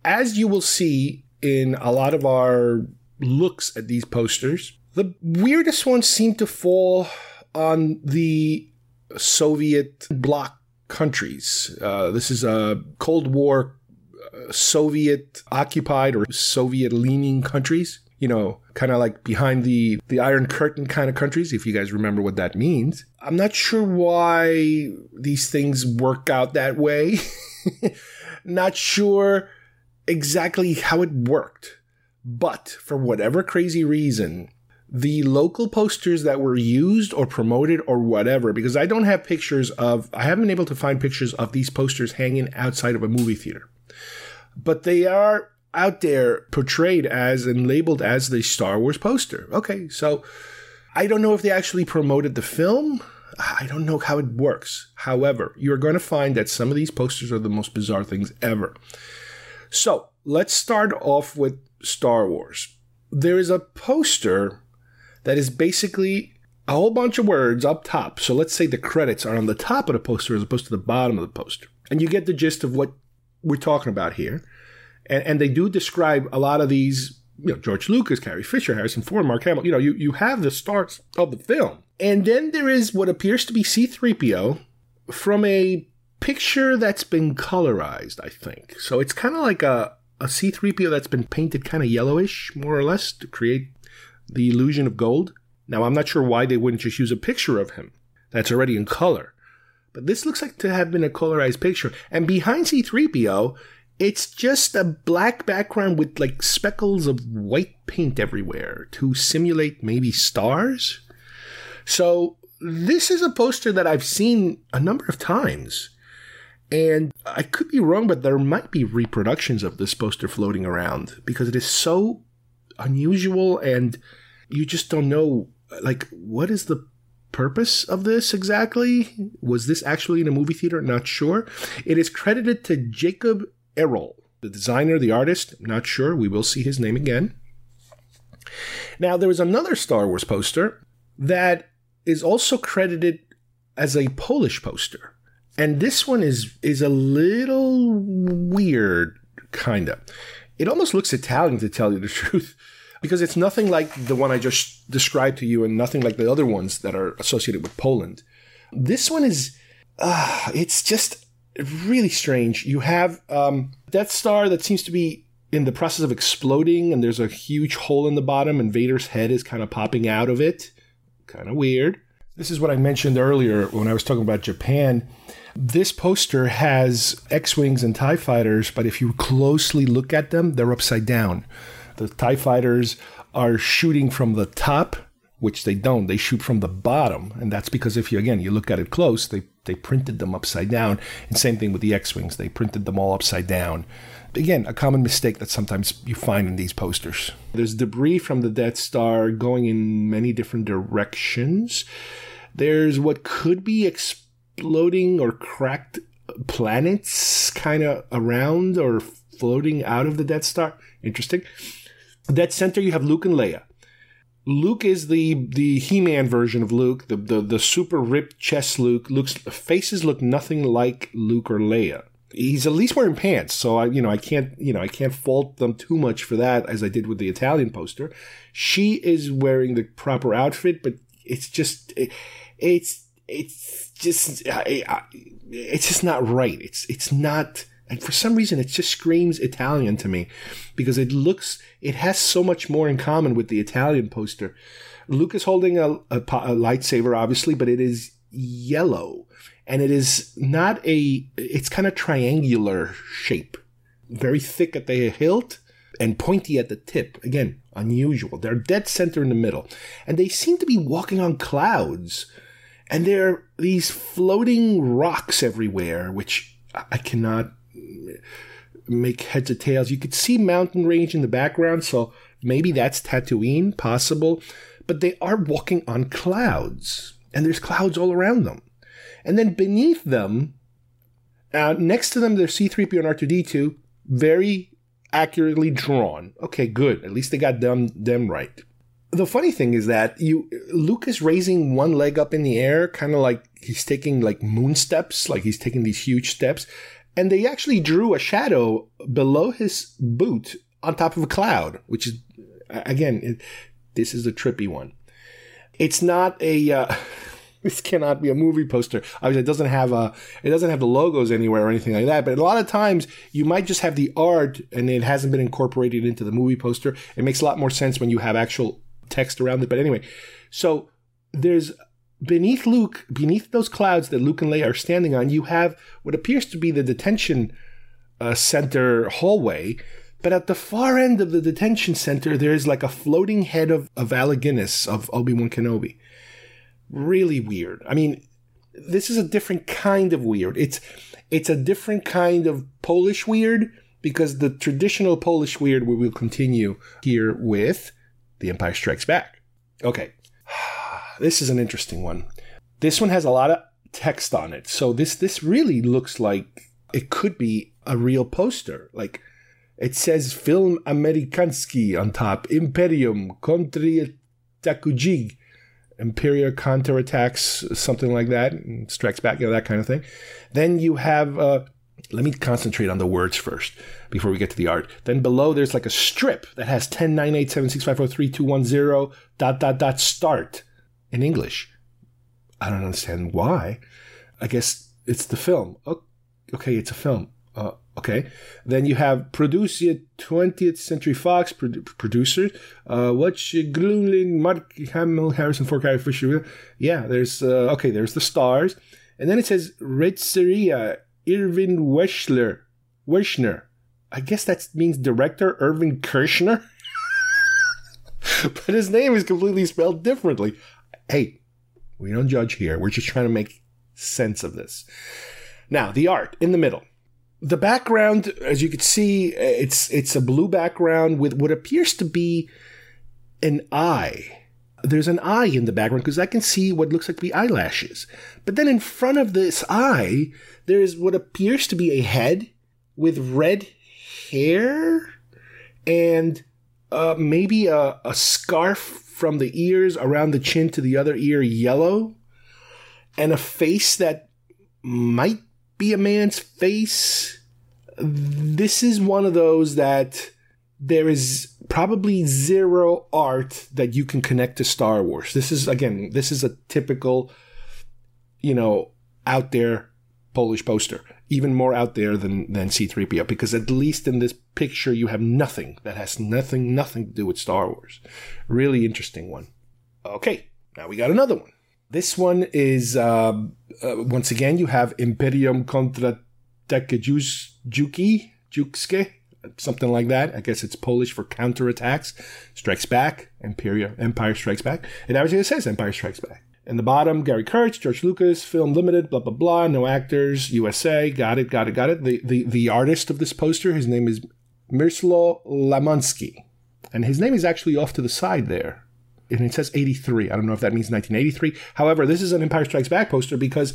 As you will see in a lot of our looks at these posters, the weirdest ones seem to fall on the Soviet bloc countries. Uh, this is a Cold War uh, Soviet occupied or Soviet leaning countries. You know, kind of like behind the, the Iron Curtain kind of countries, if you guys remember what that means. I'm not sure why these things work out that way. not sure exactly how it worked. But for whatever crazy reason, the local posters that were used or promoted or whatever, because I don't have pictures of, I haven't been able to find pictures of these posters hanging outside of a movie theater. But they are out there portrayed as and labeled as the Star Wars poster. Okay, so I don't know if they actually promoted the film. I don't know how it works. However, you're going to find that some of these posters are the most bizarre things ever. So let's start off with Star Wars. There is a poster that is basically a whole bunch of words up top. So let's say the credits are on the top of the poster as opposed to the bottom of the poster. And you get the gist of what we're talking about here. And, and they do describe a lot of these, you know, George Lucas, Carrie Fisher, Harrison Ford, Mark Hamill. You know, you, you have the stars of the film. And then there is what appears to be C3PO from a picture that's been colorized, I think. So it's kind of like a, a C3PO that's been painted kind of yellowish, more or less, to create the illusion of gold. Now, I'm not sure why they wouldn't just use a picture of him that's already in color. But this looks like to have been a colorized picture. And behind C3PO, it's just a black background with like speckles of white paint everywhere to simulate maybe stars. So, this is a poster that I've seen a number of times. And I could be wrong, but there might be reproductions of this poster floating around because it is so unusual and you just don't know like what is the purpose of this exactly was this actually in a movie theater not sure it is credited to Jakub Erol The designer, the artist, not sure. We will see his name again. Now, there was another Star Wars poster that is also credited as a Polish poster. And this one is is a little weird, kinda. It almost looks Italian to tell you the truth, because it's nothing like the one I just described to you and nothing like the other ones that are associated with Poland. This one is uh, it's just really strange. You have um, Death Star that seems to be in the process of exploding, and there's a huge hole in the bottom, and Vader's head is kind of popping out of it. Kind of weird. This is what I mentioned earlier when I was talking about Japan. This poster has X Wings and TIE fighters, but if you closely look at them, they're upside down. The TIE fighters are shooting from the top, which they don't. They shoot from the bottom. And that's because if you, again, you look at it close, they, they printed them upside down. And same thing with the X Wings, they printed them all upside down. Again, a common mistake that sometimes you find in these posters. There's debris from the Death Star going in many different directions. There's what could be exploding or cracked planets kind of around or floating out of the Death Star. Interesting. That center, you have Luke and Leia. Luke is the the He-Man version of Luke, the, the the super ripped chest Luke. Luke's faces look nothing like Luke or Leia. He's at least wearing pants, so I you know I can't you know I can't fault them too much for that as I did with the Italian poster. She is wearing the proper outfit, but it's just it, it's it's just it's just not right. It's it's not and for some reason it just screams Italian to me because it looks it has so much more in common with the Italian poster. Luke is holding a, a, a lightsaber, obviously, but it is yellow and it is not a it's kind of triangular shape, very thick at the hilt and pointy at the tip. Again, unusual. They're dead center in the middle, and they seem to be walking on clouds. And there are these floating rocks everywhere, which I cannot make heads or tails. You could see mountain range in the background, so maybe that's Tatooine, possible. But they are walking on clouds, and there's clouds all around them. And then beneath them, uh, next to them, there's C3PO and R2D2, very accurately drawn. Okay, good. At least they got them them right. The funny thing is that you Luke is raising one leg up in the air, kind of like he's taking like moon steps, like he's taking these huge steps, and they actually drew a shadow below his boot on top of a cloud, which is again, it, this is a trippy one. It's not a. Uh, this cannot be a movie poster. Obviously, it doesn't have a, it doesn't have the logos anywhere or anything like that. But a lot of times, you might just have the art, and it hasn't been incorporated into the movie poster. It makes a lot more sense when you have actual text around it. But anyway, so there's beneath Luke, beneath those clouds that Luke and Leia are standing on, you have what appears to be the detention uh, center hallway. But at the far end of the detention center, there is like a floating head of, of Alec Guinness of Obi Wan Kenobi really weird. I mean, this is a different kind of weird. It's it's a different kind of Polish weird because the traditional Polish weird we will continue here with The Empire Strikes Back. Okay. This is an interesting one. This one has a lot of text on it. So this this really looks like it could be a real poster. Like it says Film Amerikanski on top, Imperium Kontri Takujig Imperial counterattacks, something like that, strikes back, you know, that kind of thing. Then you have, uh, let me concentrate on the words first before we get to the art. Then below there's like a strip that has 10, 9, 8, 7, 6, 5, 4, 3, 2, 1, 0, dot, dot, dot, start in English. I don't understand why. I guess it's the film. Okay, it's a film. Uh, okay. Then you have producer 20th Century Fox produ- producers. Uh, what's Glumlin, Mark Hamill, Harrison Ford, Carrie Fisher. Yeah, there's, uh, okay, there's the stars. And then it says Retzeria, Irvin Weschler. Weschner. I guess that means director Irvin Kershner. but his name is completely spelled differently. Hey, we don't judge here. We're just trying to make sense of this. Now, the art in the middle the background, as you can see, it's it's a blue background with what appears to be an eye. There's an eye in the background because I can see what looks like to be eyelashes. But then in front of this eye, there's what appears to be a head with red hair and uh, maybe a, a scarf from the ears around the chin to the other ear yellow, and a face that might be a man's face. This is one of those that there is probably zero art that you can connect to Star Wars. This is, again, this is a typical, you know, out there Polish poster. Even more out there than, than C3PO, because at least in this picture, you have nothing that has nothing, nothing to do with Star Wars. Really interesting one. Okay, now we got another one. This one is, uh, uh, once again, you have Imperium contra Juki, Jukske, something like that. I guess it's Polish for counterattacks. Strikes Back, Imperium, Empire Strikes Back. It actually says Empire Strikes Back. In the bottom, Gary Kurtz, George Lucas, Film Limited, blah blah blah. No actors, USA. Got it, got it, got it. The the the artist of this poster, his name is Mirslo Lamansky, and his name is actually off to the side there, and it says 83. I don't know if that means 1983. However, this is an Empire Strikes Back poster because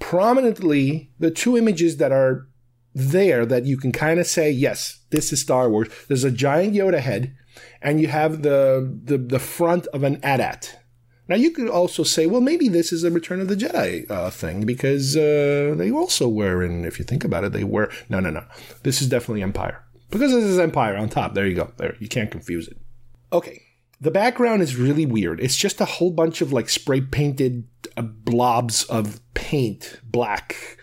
prominently the two images that are there that you can kind of say, yes, this is Star Wars. There's a giant Yoda head, and you have the the the front of an AT-AT now, you could also say, well, maybe this is a Return of the Jedi uh, thing because uh, they also were in, if you think about it, they were. No, no, no. This is definitely Empire. Because this is Empire on top. There you go. There. You can't confuse it. Okay. The background is really weird. It's just a whole bunch of like spray painted uh, blobs of paint, black,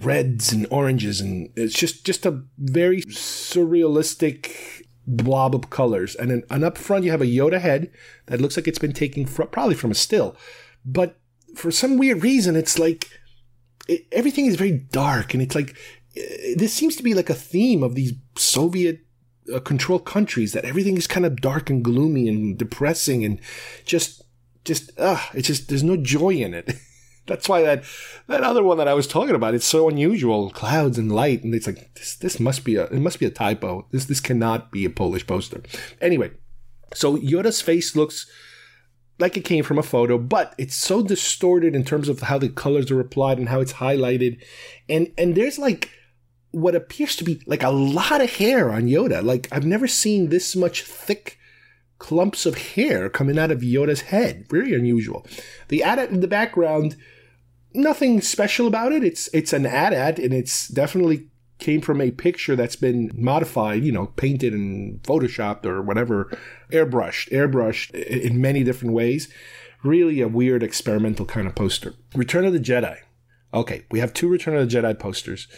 reds and oranges, and it's just just a very surrealistic blob of colors. And then and up front, you have a Yoda head that looks like it's been taken from, probably from a still. But for some weird reason, it's like it, everything is very dark. And it's like it, this seems to be like a theme of these Soviet uh, controlled countries that everything is kind of dark and gloomy and depressing and just, just, ah, uh, it's just, there's no joy in it. That's why that that other one that I was talking about it's so unusual, clouds and light, and it's like this this must be a it must be a typo. This this cannot be a Polish poster. Anyway, so Yoda's face looks like it came from a photo, but it's so distorted in terms of how the colors are applied and how it's highlighted, and and there's like what appears to be like a lot of hair on Yoda. Like I've never seen this much thick clumps of hair coming out of Yoda's head. Very unusual. The in the background nothing special about it. It's it's an ad ad, and it's definitely came from a picture that's been modified, you know, painted and photoshopped or whatever, airbrushed, airbrushed in many different ways. Really a weird experimental kind of poster. Return of the Jedi. Okay, we have two Return of the Jedi posters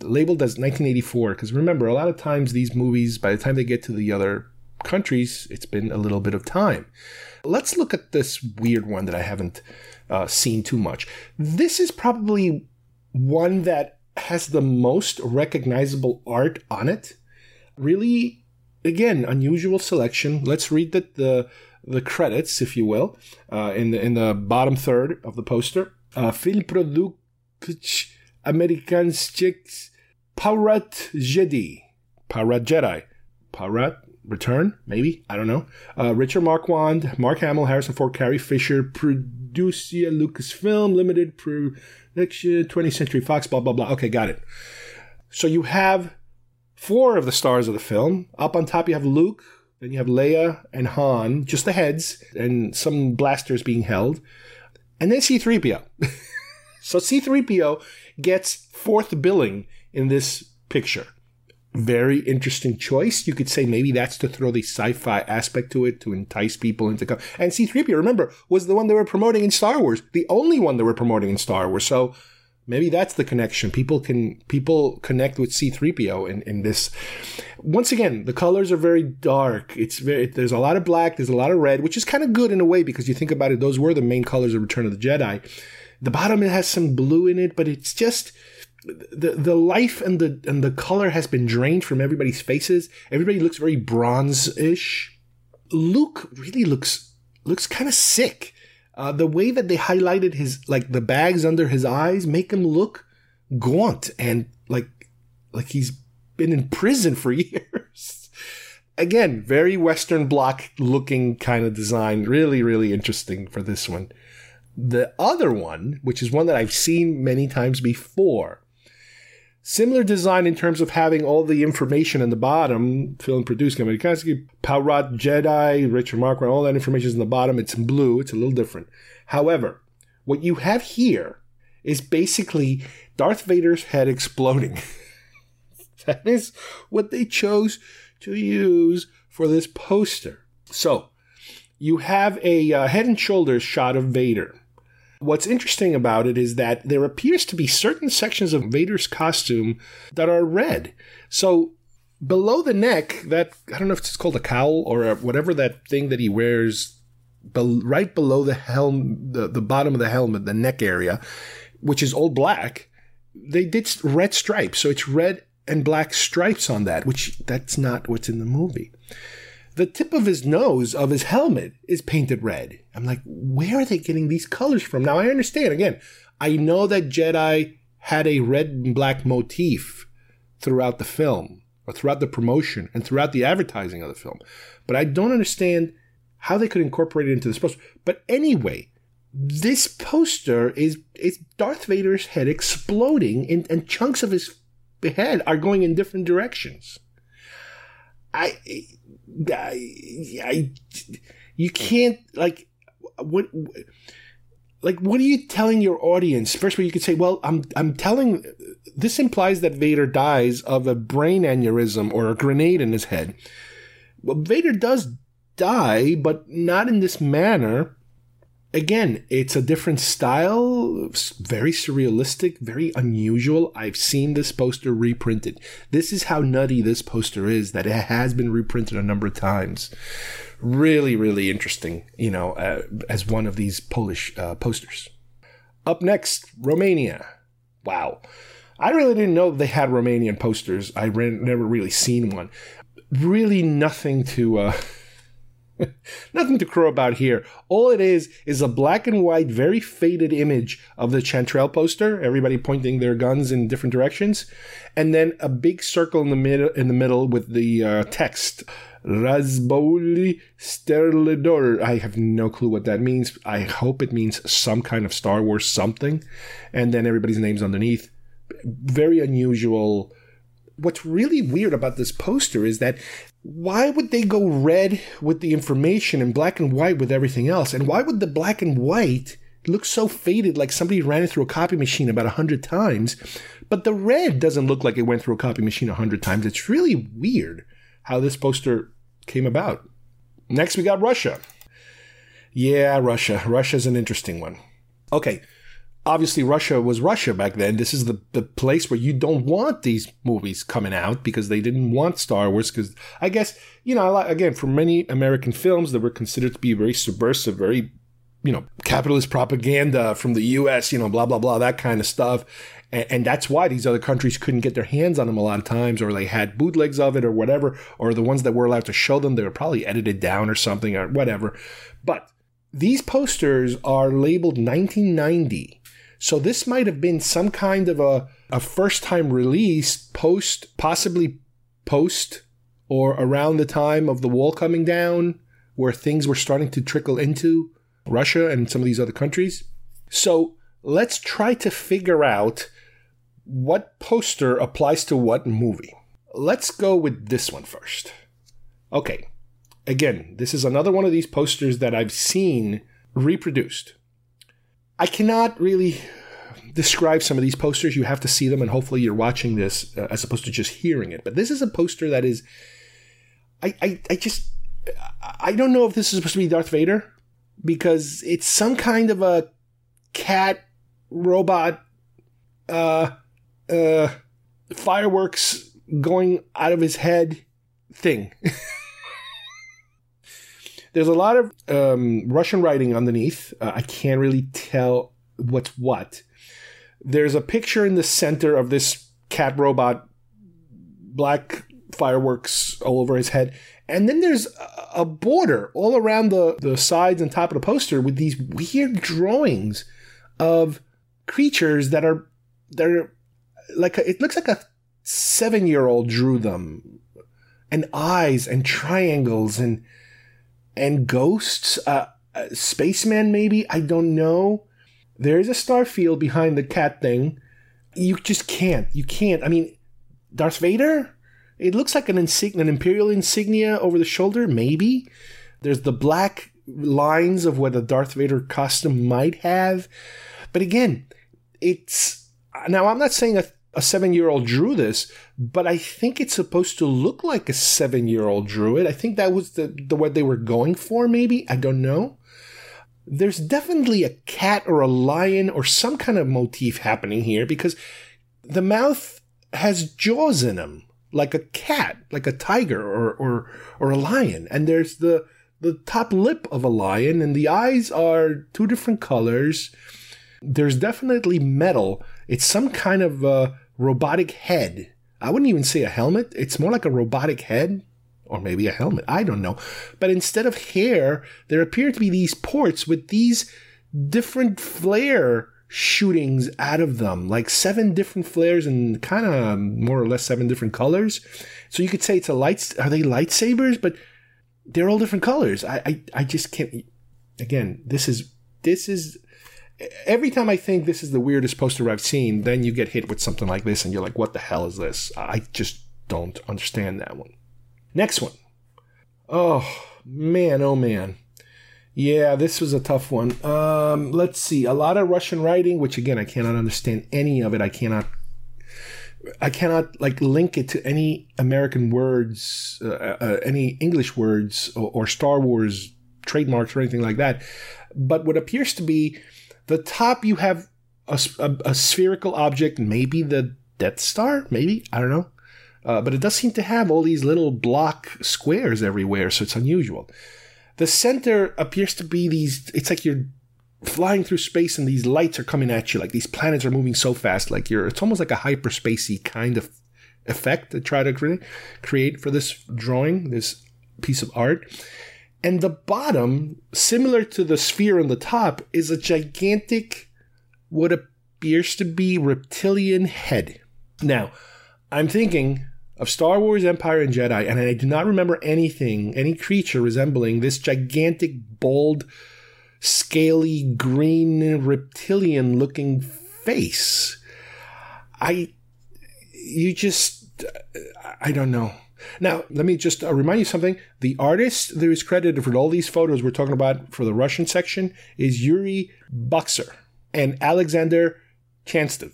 labeled as 1984 because remember, a lot of times these movies, by the time they get to the other countries, it's been a little bit of time. Let's look at this weird one that I haven't uh, seen too much. This is probably one that has the most recognizable art on it. Really, again, unusual selection. Let's read the the, the credits, if you will, uh, in the in the bottom third of the poster. Uh, Film Produkt Amerykańskich Powrót Jedi. Powrót Jedi. Powrót return, maybe. I don't know. Uh, Richard Marquand, Mark Hamill, Harrison Ford, Carrie Fisher, Producia Lucasfilm, Limited Production, 20th Century Fox, blah, blah, blah. Okay, got it. So you have four of the stars of the film. Up on top, you have Luke. Then you have Leia and Han, just the heads, and some blasters being held. And then C3PO. so C3PO gets fourth billing in this picture very interesting choice. You could say maybe that's to throw the sci-fi aspect to it to entice people into come. And C-3PO, remember, was the one they were promoting in Star Wars, the only one they were promoting in Star Wars. So maybe that's the connection. People can people connect with C-3PO in, in this. Once again, the colors are very dark. It's very there's a lot of black, there's a lot of red, which is kind of good in a way because you think about it, those were the main colors of Return of the Jedi. The bottom it has some blue in it, but it's just the the life and the and the color has been drained from everybody's faces. Everybody looks very bronze-ish. Luke really looks looks kind of sick. Uh, the way that they highlighted his like the bags under his eyes make him look gaunt and like like he's been in prison for years. Again, very Western bloc looking kind of design. Really, really interesting for this one. The other one, which is one that I've seen many times before, Similar design in terms of having all the information in the bottom. Film produced Kevin Kansky, Paurat Jedi, Richard Marquand, all that information is in the bottom. It's in blue. It's a little different. However, what you have here is basically Darth Vader's head exploding. that is what they chose to use for this poster. So, you have a uh, head and shoulders shot of Vader. What's interesting about it is that there appears to be certain sections of Vader's costume that are red. So, below the neck, that I don't know if it's called a cowl or whatever that thing that he wears, be- right below the helm, the, the bottom of the helmet, the neck area, which is all black, they did red stripes. So it's red and black stripes on that, which that's not what's in the movie. The tip of his nose of his helmet is painted red. I'm like, where are they getting these colors from? Now I understand again. I know that Jedi had a red and black motif throughout the film, or throughout the promotion, and throughout the advertising of the film. But I don't understand how they could incorporate it into this poster. But anyway, this poster is is Darth Vader's head exploding, and, and chunks of his head are going in different directions. I, I, I, you can't like what, like what are you telling your audience? First of all, you could say, well, I'm I'm telling. This implies that Vader dies of a brain aneurysm or a grenade in his head. Well, Vader does die, but not in this manner again, it's a different style, very surrealistic, very unusual. I've seen this poster reprinted. This is how nutty this poster is that it has been reprinted a number of times. Really, really interesting, you know, uh, as one of these Polish uh, posters. Up next, Romania. Wow. I really didn't know they had Romanian posters. I re- never really seen one. Really nothing to. Uh, Nothing to crow about here. All it is is a black and white, very faded image of the Chantrell poster, everybody pointing their guns in different directions, and then a big circle in the middle in the middle with the uh, text Razbouli Sterlidor. I have no clue what that means. I hope it means some kind of Star Wars something, and then everybody's names underneath. Very unusual what's really weird about this poster is that why would they go red with the information and black and white with everything else? And why would the black and white look so faded like somebody ran it through a copy machine about a hundred times? But the red doesn't look like it went through a copy machine a hundred times. It's really weird how this poster came about. Next, we got Russia. Yeah, Russia. Russia's an interesting one. Okay, obviously Russia was Russia back then. This is the, the place where you don't want these movies coming out because they didn't want Star Wars. Because I guess, you know, again, for many American films that were considered to be very subversive, very, you know, capitalist propaganda from the US, you know, blah, blah, blah, that kind of stuff. And, and that's why these other countries couldn't get their hands on them a lot of times, or they had bootlegs of it or whatever, or the ones that were allowed to show them, they were probably edited down or something or whatever. But these posters are labeled 1990 so this might have been some kind of a, a first time release post, possibly post or around the time of the wall coming down, where things were starting to trickle into Russia and some of these other countries. So let's try to figure out what poster applies to what movie. Let's go with this one first. Okay, again, this is another one of these posters that I've seen reproduced. I cannot really describe some of these posters. You have to see them, and hopefully you're watching this uh, as opposed to just hearing it. But this is a poster that is, I, I, I just, I don't know if this is supposed to be Darth Vader because it's some kind of a cat robot, uh, uh, fireworks going out of his head thing. There's a lot of um, Russian writing underneath. Uh, I can't really tell what's what. There's a picture in the center of this cat robot, black fireworks all over his head. And then there's a border all around the, the sides and top of the poster with these weird drawings of creatures that are that are like a, it looks like a seven year old drew them, and eyes and triangles and and ghosts, uh, uh, spaceman maybe I don't know. There is a star field behind the cat thing. You just can't. You can't. I mean, Darth Vader. It looks like an insignia, an imperial insignia over the shoulder. Maybe there's the black lines of what a Darth Vader costume might have, but again, it's now. I'm not saying a, a seven year old drew this, but I think it's supposed to look like a seven year old drew it. I think that was the the what they were going for. Maybe I don't know there's definitely a cat or a lion or some kind of motif happening here because the mouth has jaws in them like a cat like a tiger or or or a lion and there's the the top lip of a lion and the eyes are two different colors there's definitely metal it's some kind of a robotic head i wouldn't even say a helmet it's more like a robotic head or maybe a helmet. I don't know. But instead of hair, there appear to be these ports with these different flare shootings out of them, like seven different flares and kind of more or less seven different colors. So you could say it's a lights. Are they lightsabers? But they're all different colors. I, I, I just can't. Again, this is this is. Every time I think this is the weirdest poster I've seen, then you get hit with something like this, and you're like, "What the hell is this?" I just don't understand that one. Next one. Oh, man, oh man. Yeah, this was a tough one. Um, let's see. A lot of Russian writing, which again, I cannot understand any of it. I cannot. I cannot like link it to any American words, uh, uh, any English words, or, or Star Wars trademarks or anything like that. But what appears to be the top, you have a, a, a spherical object, maybe the Death Star, maybe I don't know. Uh, but it does seem to have all these little block squares everywhere, so it's unusual. The center appears to be these, it's like you're flying through space and these lights are coming at you, like these planets are moving so fast, like you're, it's almost like a hyperspacey kind of effect to try to create, create for this drawing, this piece of art. And the bottom, similar to the sphere on the top, is a gigantic, what appears to be reptilian head. Now, I'm thinking of Star Wars Empire and Jedi, and I do not remember anything, any creature resembling this gigantic, bald, scaly, green, reptilian looking face. I, you just, I don't know. Now, let me just remind you something. The artist that is credited for all these photos we're talking about for the Russian section is Yuri Boxer and Alexander Chantsev.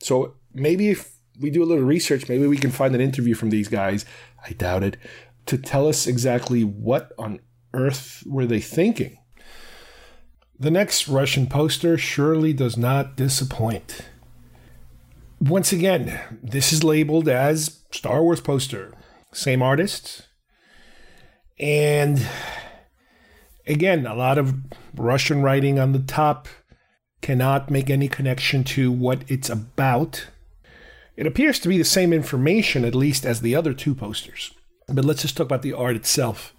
So maybe if we do a little research, maybe we can find an interview from these guys. I doubt it. To tell us exactly what on earth were they thinking. The next Russian poster surely does not disappoint. Once again, this is labeled as Star Wars poster. Same artist. And again, a lot of Russian writing on the top cannot make any connection to what it's about. It appears to be the same information, at least, as the other two posters. But let's just talk about the art itself.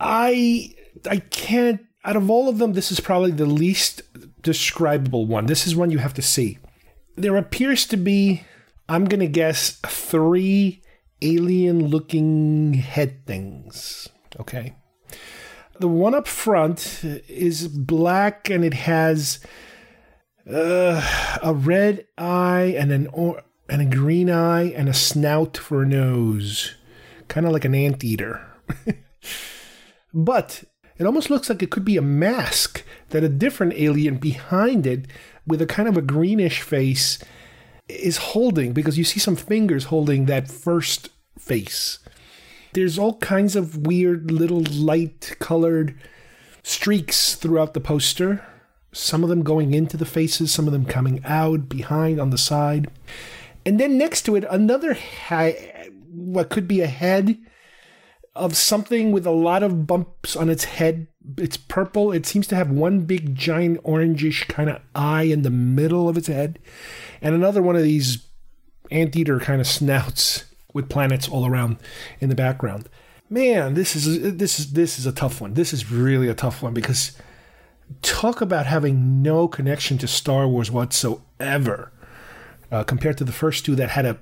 I I can't out of all of them, this is probably the least describable one. This is one you have to see. There appears to be, I'm gonna guess, three alien looking head things. Okay. The one up front is black and it has uh, a red eye and an or- and a green eye and a snout for a nose, kind of like an anteater. but it almost looks like it could be a mask that a different alien behind it with a kind of a greenish face is holding because you see some fingers holding that first face. There's all kinds of weird little light colored streaks throughout the poster. Some of them going into the faces, some of them coming out, behind, on the side. And then next to it, another ha- what could be a head of something with a lot of bumps on its head. It's purple. It seems to have one big giant orangish kind of eye in the middle of its head, and another one of these anteater kind of snouts with planets all around in the background. Man, this is this is this is a tough one. This is really a tough one because talk about having no connection to Star Wars whatsoever uh, compared to the first two that had a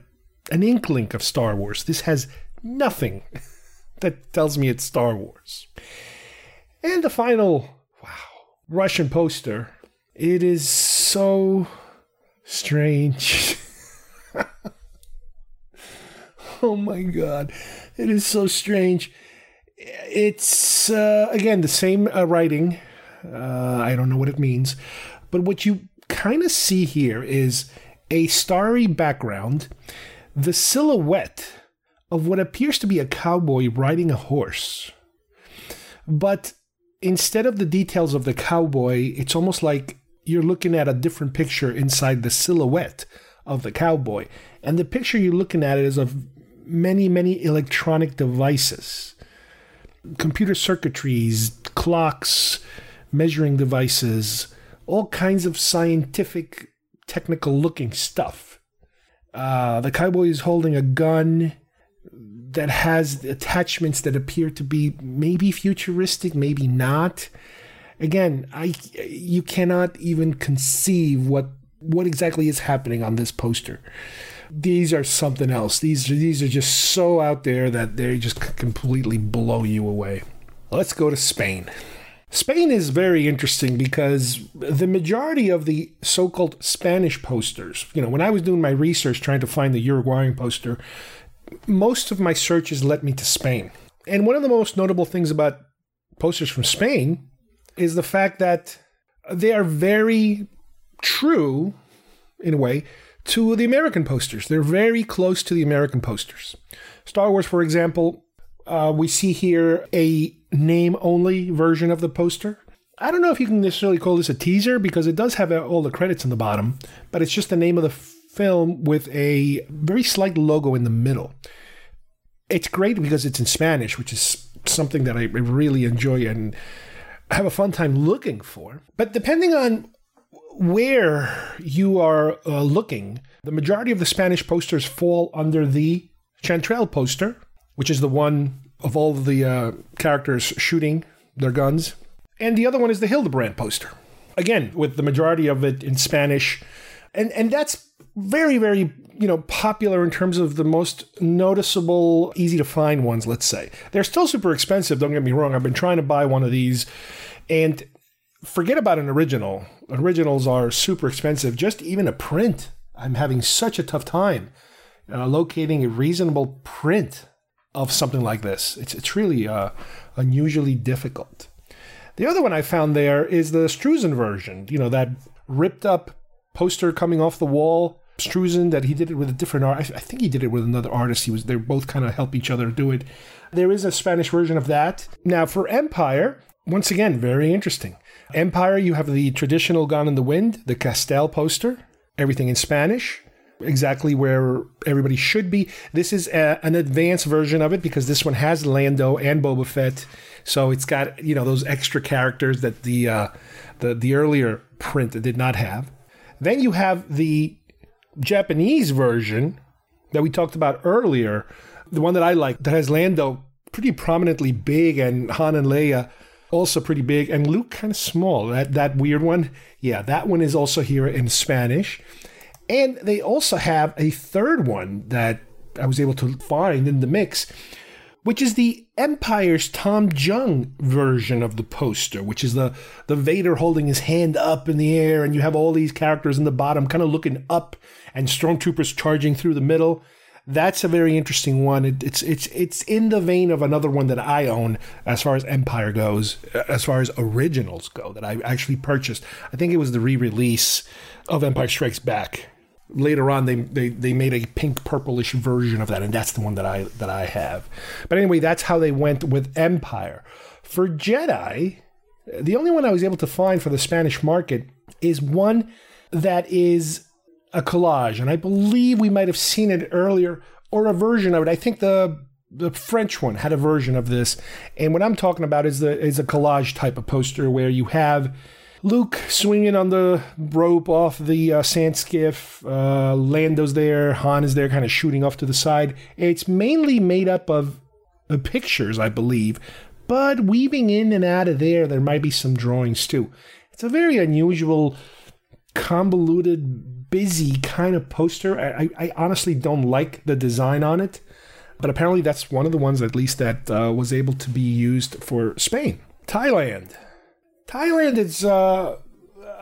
an inkling of Star Wars. This has nothing that tells me it's Star Wars. And the final, wow, Russian poster. It is so strange. Oh my god, it is so strange. It's uh, again the same uh, writing. Uh, I don't know what it means, but what you kind of see here is a starry background, the silhouette of what appears to be a cowboy riding a horse. But instead of the details of the cowboy, it's almost like you're looking at a different picture inside the silhouette of the cowboy. And the picture you're looking at is of many, many electronic devices computer circuitries, clocks, measuring devices, all kinds of scientific, technical looking stuff. Uh, the cowboy is holding a gun that has attachments that appear to be maybe futuristic, maybe not. Again, I you cannot even conceive what what exactly is happening on this poster these are something else. These these are just so out there that they just completely blow you away. Let's go to Spain. Spain is very interesting because the majority of the so-called Spanish posters, you know, when I was doing my research trying to find the Uruguayan poster, most of my searches led me to Spain. And one of the most notable things about posters from Spain is the fact that they are very true in a way to the American posters. They're very close to the American posters. Star Wars, for example, uh, we see here a name only version of the poster. I don't know if you can necessarily call this a teaser because it does have all the credits in the bottom, but it's just the name of the film with a very slight logo in the middle. It's great because it's in Spanish, which is something that I really enjoy and have a fun time looking for. But depending on where you are uh, looking, the majority of the Spanish posters fall under the Chantrell poster, which is the one of all the uh, characters shooting their guns. And the other one is the Hildebrandt poster. Again, with the majority of it in Spanish. And, and that's very, very, you know, popular in terms of the most noticeable, easy to find ones, let's say. They're still super expensive, don't get me wrong. I've been trying to buy one of these. And forget about an original. Originals are super expensive. Just even a print, I'm having such a tough time uh, locating a reasonable print of something like this. It's it's really uh, unusually difficult. The other one I found there is the Struzan version. You know that ripped up poster coming off the wall. Struzan that he did it with a different art. I think he did it with another artist. He was they both kind of help each other do it. There is a Spanish version of that. Now for Empire, once again, very interesting. Empire, you have the traditional Gone in the Wind, the Kastel poster, everything in Spanish, exactly where everybody should be. This is a, an advanced version of it because this one has Lando and Boba Fett, so it's got you know those extra characters that the uh, the the earlier print did not have. Then you have the Japanese version that we talked about earlier, the one that I like that has Lando pretty prominently big and Han and Leia also pretty big, and Luke kind of small. That that weird one, yeah, that one is also here in Spanish, and they also have a third one that I was able to find in the mix, which is the Empire's Tom Jung version of the poster, which is the the Vader holding his hand up in the air, and you have all these characters in the bottom, kind of looking up, and stormtroopers charging through the middle that's a very interesting one. It, it's it's it's in the vein of another one that I own as far as Empire goes, uh, as far as originals go that I actually purchased. I think it was the re-release of Empire Strikes Back. Later on, they, they they made a pink purplish version of that, and that's the one that I that I have. But anyway, that's how they went with Empire. For Jedi, the only one I was able to find for the Spanish market is one that is a collage, and I believe we might have seen it earlier or a version of it. I think the the French one had a version of this, and what I'm talking about is the is a collage type of poster where you have Luke swinging on the rope off the uh, sand skiff. Uh, Lando's there, Han is there, kind of shooting off to the side. It's mainly made up of uh, pictures, I believe, but weaving in and out of there, there might be some drawings too. It's a very unusual, convoluted busy kind of poster. I, I honestly don't like the design on it, but apparently that's one of the ones, at least, that uh, was able to be used for Spain. Thailand. Thailand is uh,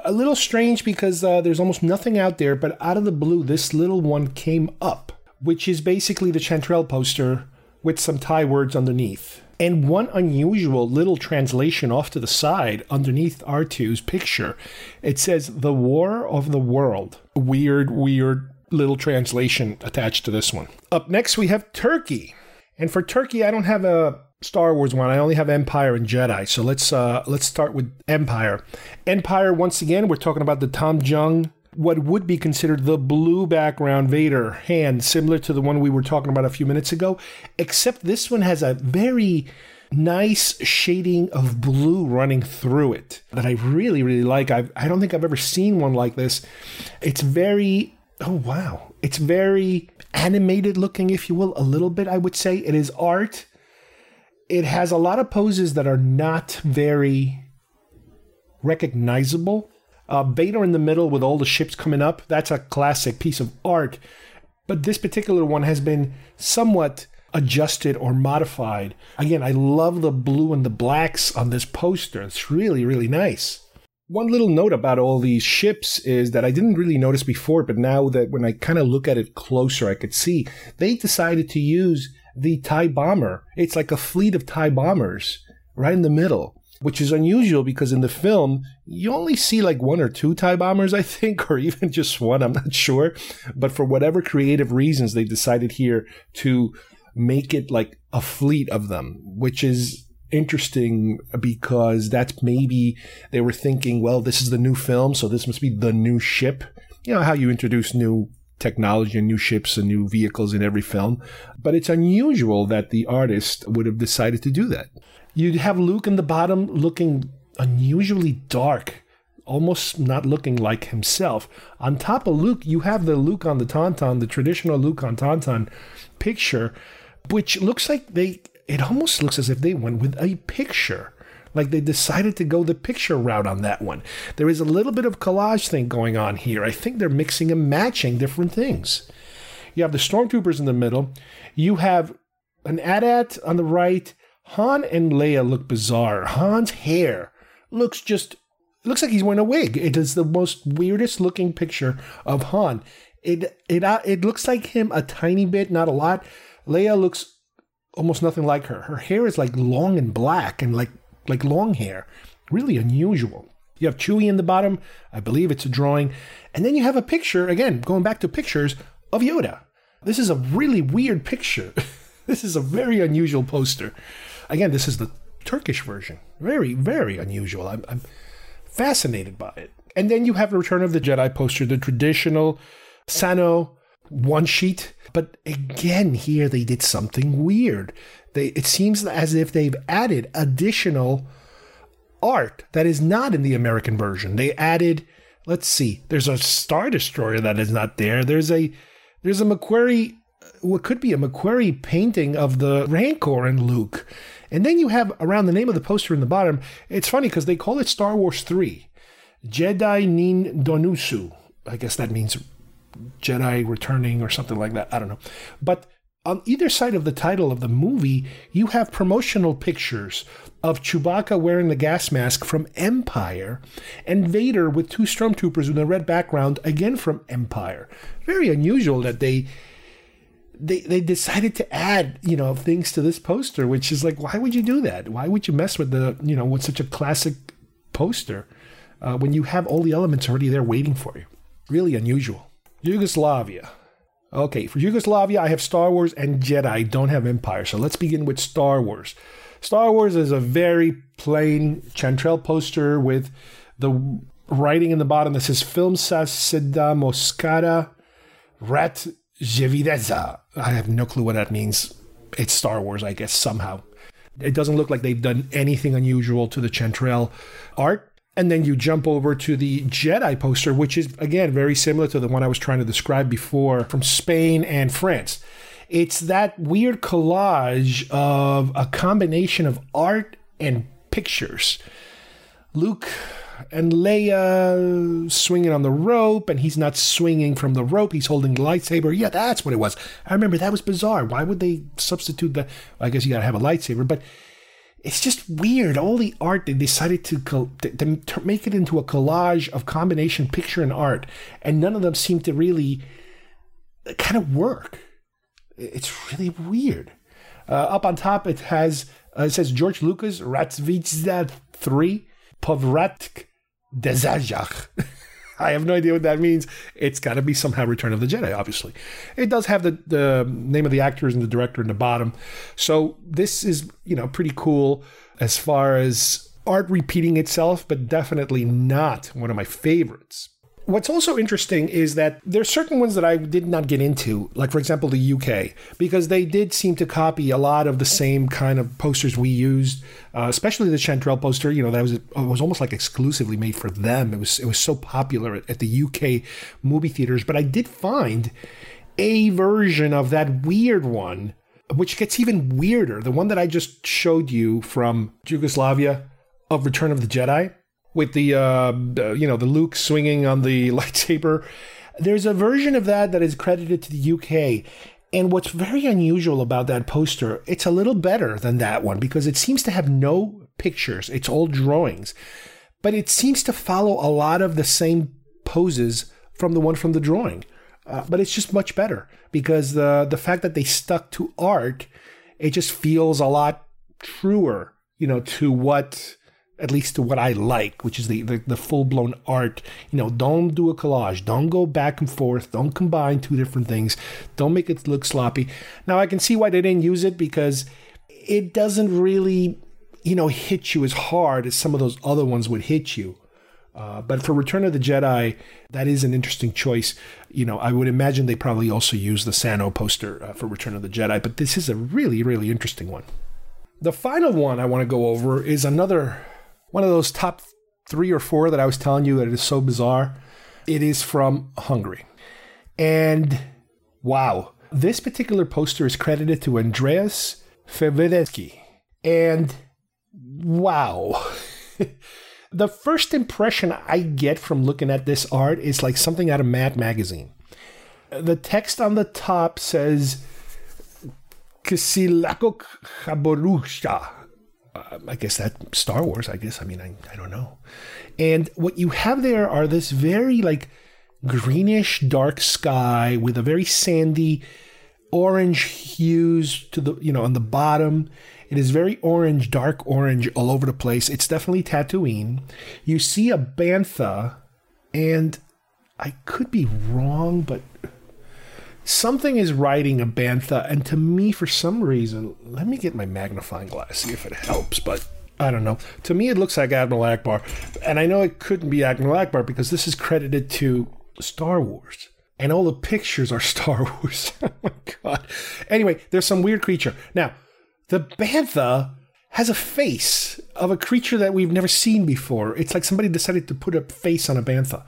a little strange because uh, there's almost nothing out there, but out of the blue, this little one came up which is basically the Chantrell poster with some Thai words underneath. And one unusual little translation off to the side underneath R2's picture. It says, The War of the World. Weird, weird little translation attached to this one. Up next, we have Turkey. And for Turkey, I don't have a Star Wars one. I only have Empire and Jedi. So let's uh let's start with Empire. Empire once again, we're talking about the Tom Jung what would be considered the blue background Vader hand, similar to the one we were talking about a few minutes ago, except this one has a very nice shading of blue running through it that I really, really like. I've, I don't think I've ever seen one like this. It's very, oh wow, it's very animated looking, if you will, a little bit, I would say. It is art. It has a lot of poses that are not very recognizable uh, Vader in the middle with all the ships coming up, that's a classic piece of art. But this particular one has been somewhat adjusted or modified. Again, I love the blue and the blacks on this poster. It's really, really nice. One little note about all these ships is that I didn't really notice before, but now that when I kind of look at it closer, I could see they decided to use the TIE bomber. It's like a fleet of TIE bombers right in the middle which is unusual because in the film you only see like one or two tie bombers i think or even just one i'm not sure but for whatever creative reasons they decided here to make it like a fleet of them which is interesting because that's maybe they were thinking well this is the new film so this must be the new ship you know how you introduce new technology and new ships and new vehicles in every film but it's unusual that the artist would have decided to do that You'd have Luke in the bottom looking unusually dark, almost not looking like himself. On top of Luke, you have the Luke on the Tauntaun, the traditional Luke on Tauntaun picture, which looks like they, it almost looks as if they went with a picture. Like they decided to go the picture route on that one. There is a little bit of collage thing going on here. I think they're mixing and matching different things. You have the stormtroopers in the middle. You have an AT-AT on the right Han and Leia look bizarre. Han's hair looks just looks like he's wearing a wig. It is the most weirdest looking picture of Han. It it uh, it looks like him a tiny bit, not a lot. Leia looks almost nothing like her. Her hair is like long and black and like like long hair. Really unusual. You have Chewie in the bottom. I believe it's a drawing. And then you have a picture, again, going back to pictures of Yoda. This is a really weird picture. this is a very unusual poster. Again, this is the Turkish version. Very, very unusual. I'm, I'm fascinated by it. And then you have Return of the Jedi poster, the traditional Sano one sheet. But again, here they did something weird. They, it seems as if they've added additional art that is not in the American version. They added, let's see, there's a Star Destroyer that is not there. There's a there's a McQuarrie what could be a McQuarrie painting of the Rancor and Luke. And then you have around the name of the poster in the bottom, it's funny because they call it Star Wars 3. Jedi Nin Donusu. I guess that means Jedi returning or something like that. I don't know. But on either side of the title of the movie, you have promotional pictures of Chewbacca wearing the gas mask from Empire and Vader with two stormtroopers with a red background, again from Empire. Very unusual that they they they decided to add you know things to this poster, which is like, why would you do that? Why would you mess with the you know with such a classic poster uh, when you have all the elements already there waiting for you? Really unusual. Yugoslavia. Okay, for Yugoslavia, I have Star Wars and Jedi. Don't have Empire. So let's begin with Star Wars. Star Wars is a very plain Chantrell poster with the writing in the bottom that says Film sa Seda Moscata Rat Jevideza. I have no clue what that means. It's Star Wars, I guess, somehow. It doesn't look like they've done anything unusual to the Chantrell art. And then you jump over to the Jedi poster, which is, again, very similar to the one I was trying to describe before from Spain and France. It's that weird collage of a combination of art and pictures. Luke and Leia swinging on the rope, and he's not swinging from the rope. He's holding the lightsaber. Yeah, that's what it was. I remember that was bizarre. Why would they substitute the? I guess you gotta have a lightsaber, but it's just weird. All the art they decided to, to, to make it into a collage of combination picture and art, and none of them seem to really kind of work. It's really weird. Uh, up on top, it has uh, it says George Lucas Ratsvizda 3 Povratk Dezajach. I have no idea what that means. It's got to be somehow Return of the Jedi, obviously. It does have the, the name of the actors and the director in the bottom. So this is, you know, pretty cool as far as art repeating itself, but definitely not one of my favorites. What's also interesting is that there's certain ones that I did not get into, like for example the UK, because they did seem to copy a lot of the same kind of posters we used, uh, especially the Chantrell poster. You know that was it was almost like exclusively made for them. It was it was so popular at, at the UK movie theaters. But I did find a version of that weird one, which gets even weirder. The one that I just showed you from Yugoslavia of Return of the Jedi with the uh, you know the Luke swinging on the lightsaber. There's a version of that that is credited to the UK. And what's very unusual about that poster, it's a little better than that one because it seems to have no pictures. It's all drawings. But it seems to follow a lot of the same poses from the one from the drawing. Uh, but it's just much better because the the fact that they stuck to art, it just feels a lot truer, you know, to what at least to what I like, which is the, the, the full blown art. You know, don't do a collage. Don't go back and forth. Don't combine two different things. Don't make it look sloppy. Now, I can see why they didn't use it because it doesn't really, you know, hit you as hard as some of those other ones would hit you. Uh, but for Return of the Jedi, that is an interesting choice. You know, I would imagine they probably also use the Sano poster uh, for Return of the Jedi, but this is a really, really interesting one. The final one I want to go over is another one of those top three or four that I was telling you that is so bizarre. It is from Hungary. And wow, this particular poster is credited to Andreas Fevedesky. And wow. the first impression I get from looking at this art is like something out of Mad Magazine. The text on the top says Kisilakok Chaborusha I guess that Star Wars. I guess I mean I, I don't know. And what you have there are this very like greenish dark sky with a very sandy orange hues to the you know on the bottom. It is very orange, dark orange all over the place. It's definitely Tatooine. You see a bantha, and I could be wrong, but something is riding a bantha, and to me, for some reason, let me get my magnifying glass, see if it helps, but I don't know. To me, it looks like Admiral Ackbar, and I know it couldn't be Admiral Ackbar because this is credited to Star Wars. And all the pictures are Star Wars. oh my god. Anyway, there's some weird creature. Now, the bantha has a face of a creature that we've never seen before. It's like somebody decided to put a face on a bantha.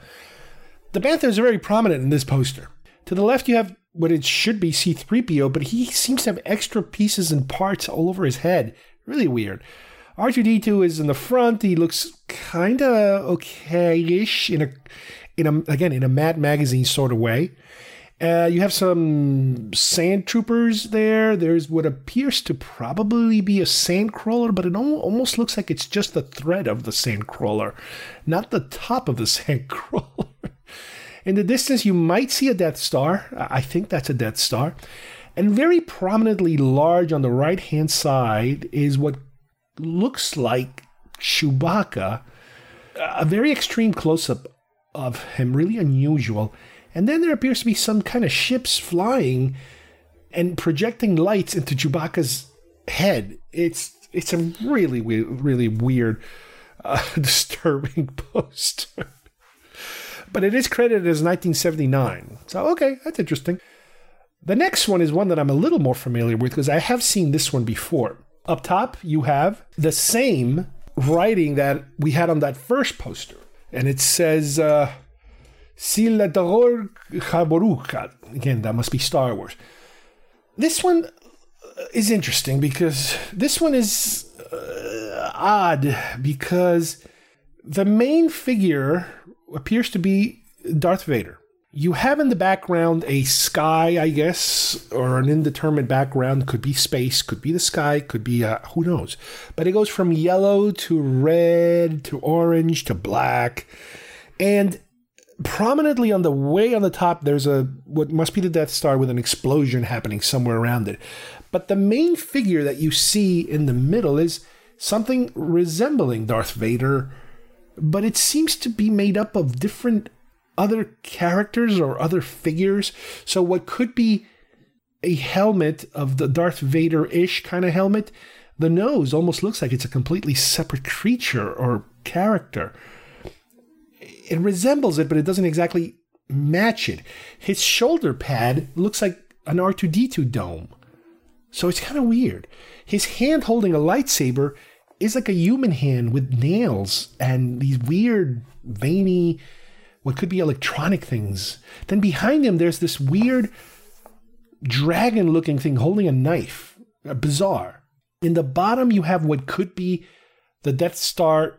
The bantha is very prominent in this poster. To the left, you have what it should be C3PO, but he seems to have extra pieces and parts all over his head. Really weird. R2D2 is in the front. He looks kind of okay-ish in a, in a again in a Mad Magazine sort of way. Uh, you have some sand troopers there. There's what appears to probably be a sand crawler, but it almost looks like it's just the thread of the sand crawler, not the top of the sand crawler. In the distance, you might see a Death Star. I think that's a Death Star. And very prominently large on the right hand side is what looks like Chewbacca. A very extreme close up of him, really unusual. And then there appears to be some kind of ships flying and projecting lights into Chewbacca's head. It's it's a really really weird, uh, disturbing poster but it is credited as 1979. So, okay, that's interesting. The next one is one that I'm a little more familiar with because I have seen this one before. Up top, you have the same writing that we had on that first poster, and it says, uh, Again, that must be Star Wars. This one is interesting because this one is uh, odd because the main figure appears to be Darth Vader. You have in the background a sky, I guess, or an indeterminate background. Could be space, could be the sky, could be uh, who knows. But it goes from yellow to red to orange to black. And prominently on the way on the top, there's a what must be the Death Star with an explosion happening somewhere around it. But the main figure that you see in the middle is something resembling Darth Vader, but it seems to be made up of different other characters or other figures. So what could be a helmet of the Darth Vader ish kind of helmet, the nose almost looks like it's a completely separate creature or character. It resembles it, but it doesn't exactly match it. His shoulder pad looks like an R2D2 dome. So it's kind of weird. His hand holding a lightsaber is like a human hand with nails and these weird, veiny, what could be electronic things. Then behind him, there's this weird dragon looking thing holding a knife. Bizarre. In the bottom, you have what could be the Death Star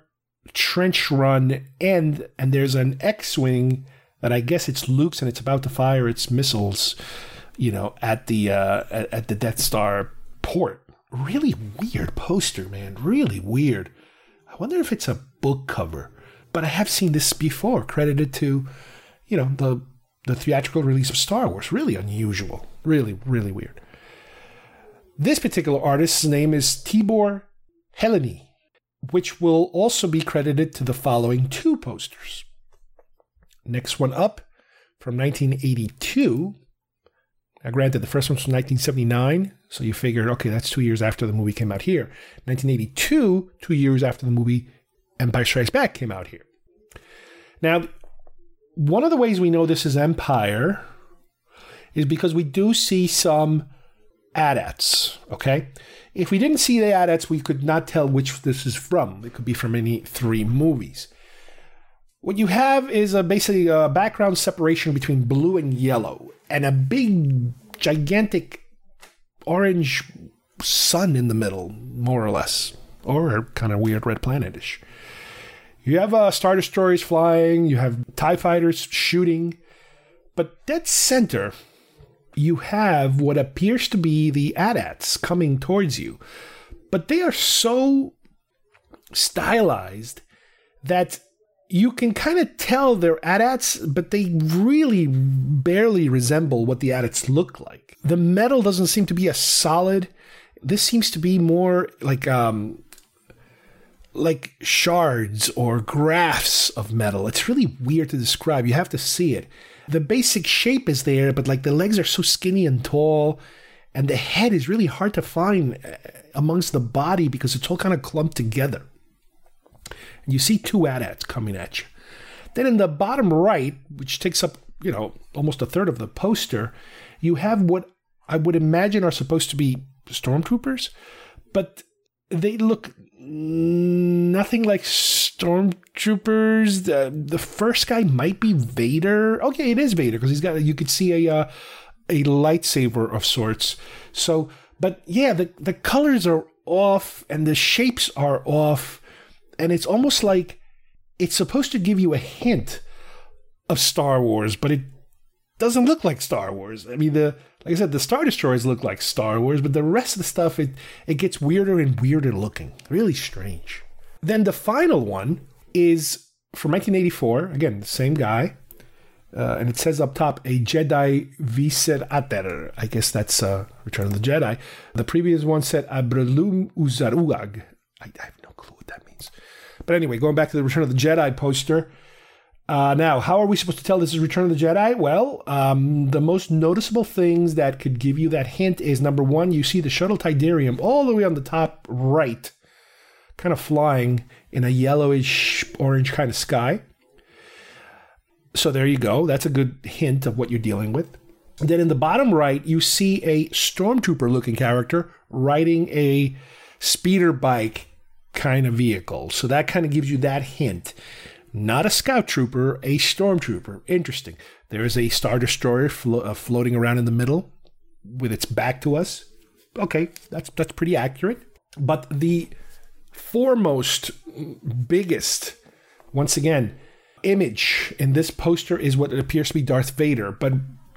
trench run end, and there's an X Wing that I guess it's Luke's and it's about to fire its missiles, you know, at the uh, at the Death Star port. Really weird poster, man. Really weird. I wonder if it's a book cover. But I have seen this before, credited to, you know, the the theatrical release of Star Wars. Really unusual. Really, really weird. This particular artist's name is Tibor Helényi, which will also be credited to the following two posters. Next one up from 1982. Now, granted, the first one's from 1979, so you figured, okay, that's two years after the movie came out here. 1982, two years after the movie Empire Strikes Back came out here. Now, one of the ways we know this is Empire is because we do see some AT-ATs, okay? If we didn't see the AT-ATs, we could not tell which this is from. It could be from any three movies. What you have is a, basically a background separation between blue and yellow, and a big, gigantic orange sun in the middle, more or less, or kind of weird red planetish. You have uh, Star Destroyers flying, you have TIE fighters shooting, but dead center, you have what appears to be the AT-ATs coming towards you. But they are so stylized that you can kind of tell they're AT-ATs, but they really barely resemble what the AT-ATs look like. The metal doesn't seem to be as solid. This seems to be more like um, like shards or graphs of metal. It's really weird to describe. You have to see it. The basic shape is there, but like the legs are so skinny and tall, and the head is really hard to find uh, amongst the body because it's all kind of clumped together. And you see two AT-ATs coming at you. Then in the bottom right, which takes up, you know, almost a third of the poster, you have what I would imagine are supposed to be stormtroopers, but they look nothing like stormtroopers. The, the first guy might be Vader. Okay, it is Vader because he's got. You could see a uh, a lightsaber of sorts. So, but yeah, the the colors are off and the shapes are off, and it's almost like it's supposed to give you a hint of Star Wars, but it doesn't look like Star Wars. I mean, the like I said, the Star Destroyers look like Star Wars, but the rest of the stuff it it gets weirder and weirder looking. Really strange. Then the final one is from 1984. Again, the same guy. Uh, and it says up top, a Jedi Viser Ater. I guess that's uh, Return of the Jedi. The previous one said Abrelum Uzaruag. I, I have no clue what that. But anyway, going back to the Return of the Jedi poster, uh, now, how are we supposed to tell this is Return of the Jedi? Well, um, the most noticeable things that could give you that hint is number one, you see the shuttle Tydirium all the way on the top right, kind of flying in a yellowish orange kind of sky. So there you go. That's a good hint of what you're dealing with. Then in the bottom right, you see a stormtrooper looking character riding a speeder bike kind of vehicle. So that kind of gives you that hint not a scout trooper, a stormtrooper. Interesting. There is a star destroyer flo- uh, floating around in the middle with its back to us. Okay, that's that's pretty accurate. But the foremost, biggest, once again, image in this poster is what appears to be Darth Vader. But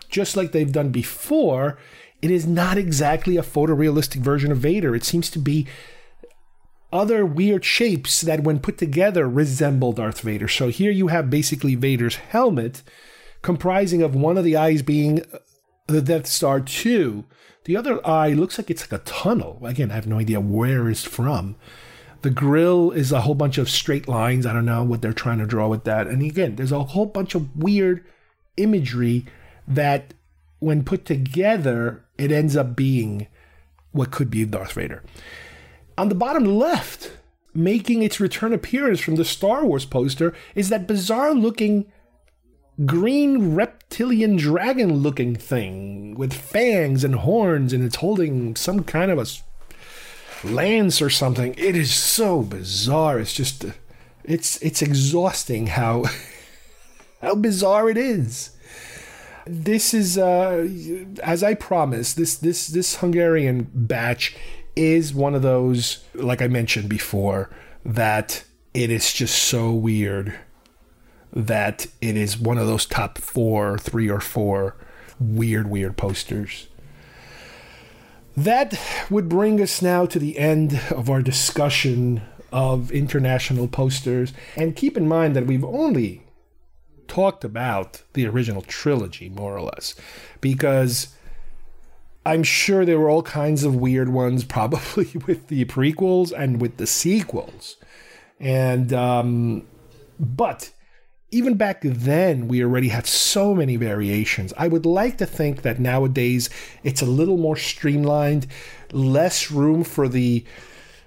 just like they've done before, it is not exactly a photorealistic version of Vader. It seems to be other weird shapes that, when put together, resemble Darth Vader. So here you have basically Vader's helmet, comprising of one of the eyes being uh, the Death Star 2. The other eye looks like it's like a tunnel. Again, I have no idea where it's from. The grill is a whole bunch of straight lines. I don't know what they're trying to draw with that. And again, there's a whole bunch of weird imagery that, when put together, it ends up being what could be Darth Vader. On the bottom left, making its return appearance from the Star Wars poster, is that bizarre looking green reptilian dragon looking thing with fangs and horns, and it's holding some kind of a lance or something. It is so bizarre. It's just, it's it's exhausting how how bizarre it is. This is, uh, as I promised, this this this Hungarian batch is one of those, like I mentioned before, that it is just so weird that it is one of those top four, three or four weird, weird posters. That would bring us now to the end of our discussion of international posters. And keep in mind that we've only talked about the original trilogy, more or less, because I'm sure there were all kinds of weird ones, probably with the prequels and with the sequels. And, um, but even back then, we already had so many variations. I would like to think that nowadays it's a little more streamlined, less room for the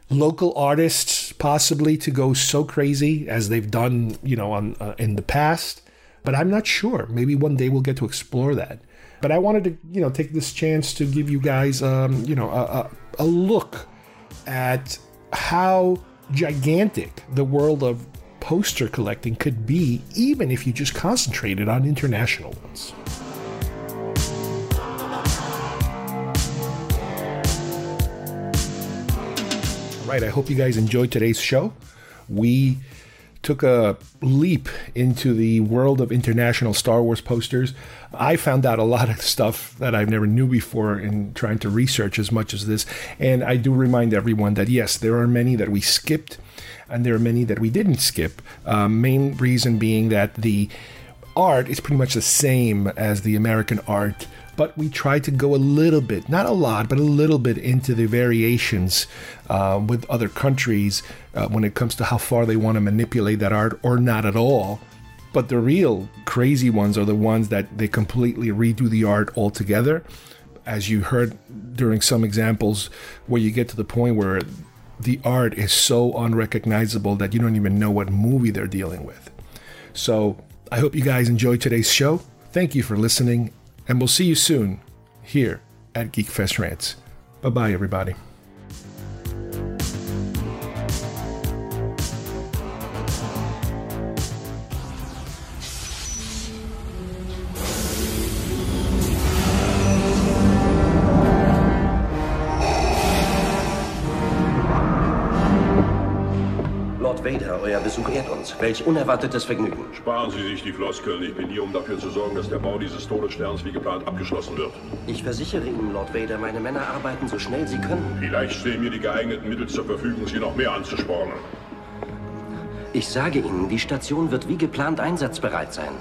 local artists possibly to go so crazy as they've done, you know, on uh, in the past. But I'm not sure. Maybe one day we'll get to explore that. But I wanted to, you know, take this chance to give you guys, um, you know, a, a, a look at how gigantic the world of poster collecting could be, even if you just concentrated on international ones. Right, I hope you guys enjoyed today's show. We took a leap into the world of international Star Wars posters. I found out a lot of stuff that I never knew before in trying to research as much as this. And I do remind everyone that yes, there are many that we skipped and there are many that we didn't skip. Um, main reason being that the art is pretty much the same as the American art, but we try to go a little bit, not a lot, but a little bit into the variations uh, with other countries uh, when it comes to how far they want to manipulate that art or not at all. But the real crazy ones are the ones that they completely redo the art altogether. As you heard during some examples, where you get to the point where the art is so unrecognizable that you don't even know what movie they're dealing with. So I hope you guys enjoyed today's show. Thank you for listening, and we'll see you soon here at Geekfest Rants. Bye bye, everybody. Unerwartetes Vergnügen. Sparen Sie sich die Floskeln. Ich bin hier, um dafür zu sorgen, dass der Bau dieses Todessterns wie geplant abgeschlossen wird. Ich versichere Ihnen, Lord Vader, meine Männer arbeiten so schnell sie können. Vielleicht stehen mir die geeigneten Mittel zur Verfügung, Sie noch mehr anzuspornen. Ich sage Ihnen, die Station wird wie geplant einsatzbereit sein.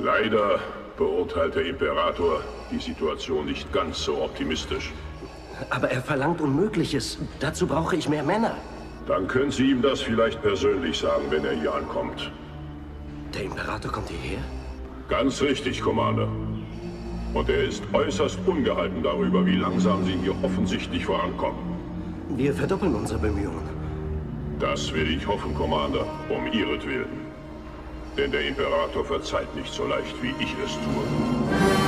Leider beurteilt der Imperator die Situation nicht ganz so optimistisch. Aber er verlangt Unmögliches. Dazu brauche ich mehr Männer. Dann können Sie ihm das vielleicht persönlich sagen, wenn er hier ankommt. Der Imperator kommt hierher? Ganz richtig, Commander. Und er ist äußerst ungehalten darüber, wie langsam Sie hier offensichtlich vorankommen. Wir verdoppeln unsere Bemühungen. Das will ich hoffen, Commander, um Ihretwillen. Denn der Imperator verzeiht nicht so leicht, wie ich es tue.